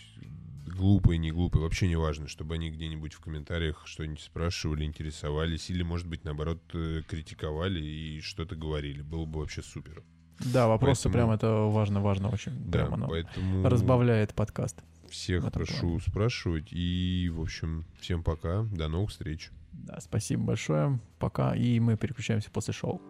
глупые, не глупые, вообще не важно, чтобы они где-нибудь в комментариях что-нибудь спрашивали, интересовались, или, может быть, наоборот, э, критиковали и что-то говорили. Было бы вообще супер. Да, вопросы Поэтому- прям это важно, важно очень. Да, Прям оно поэтому разбавляет подкаст. всех прошу спрашивать. И, в общем, всем пока. До новых встреч. Да, спасибо большое. Пока. И мы переключаемся после шоу.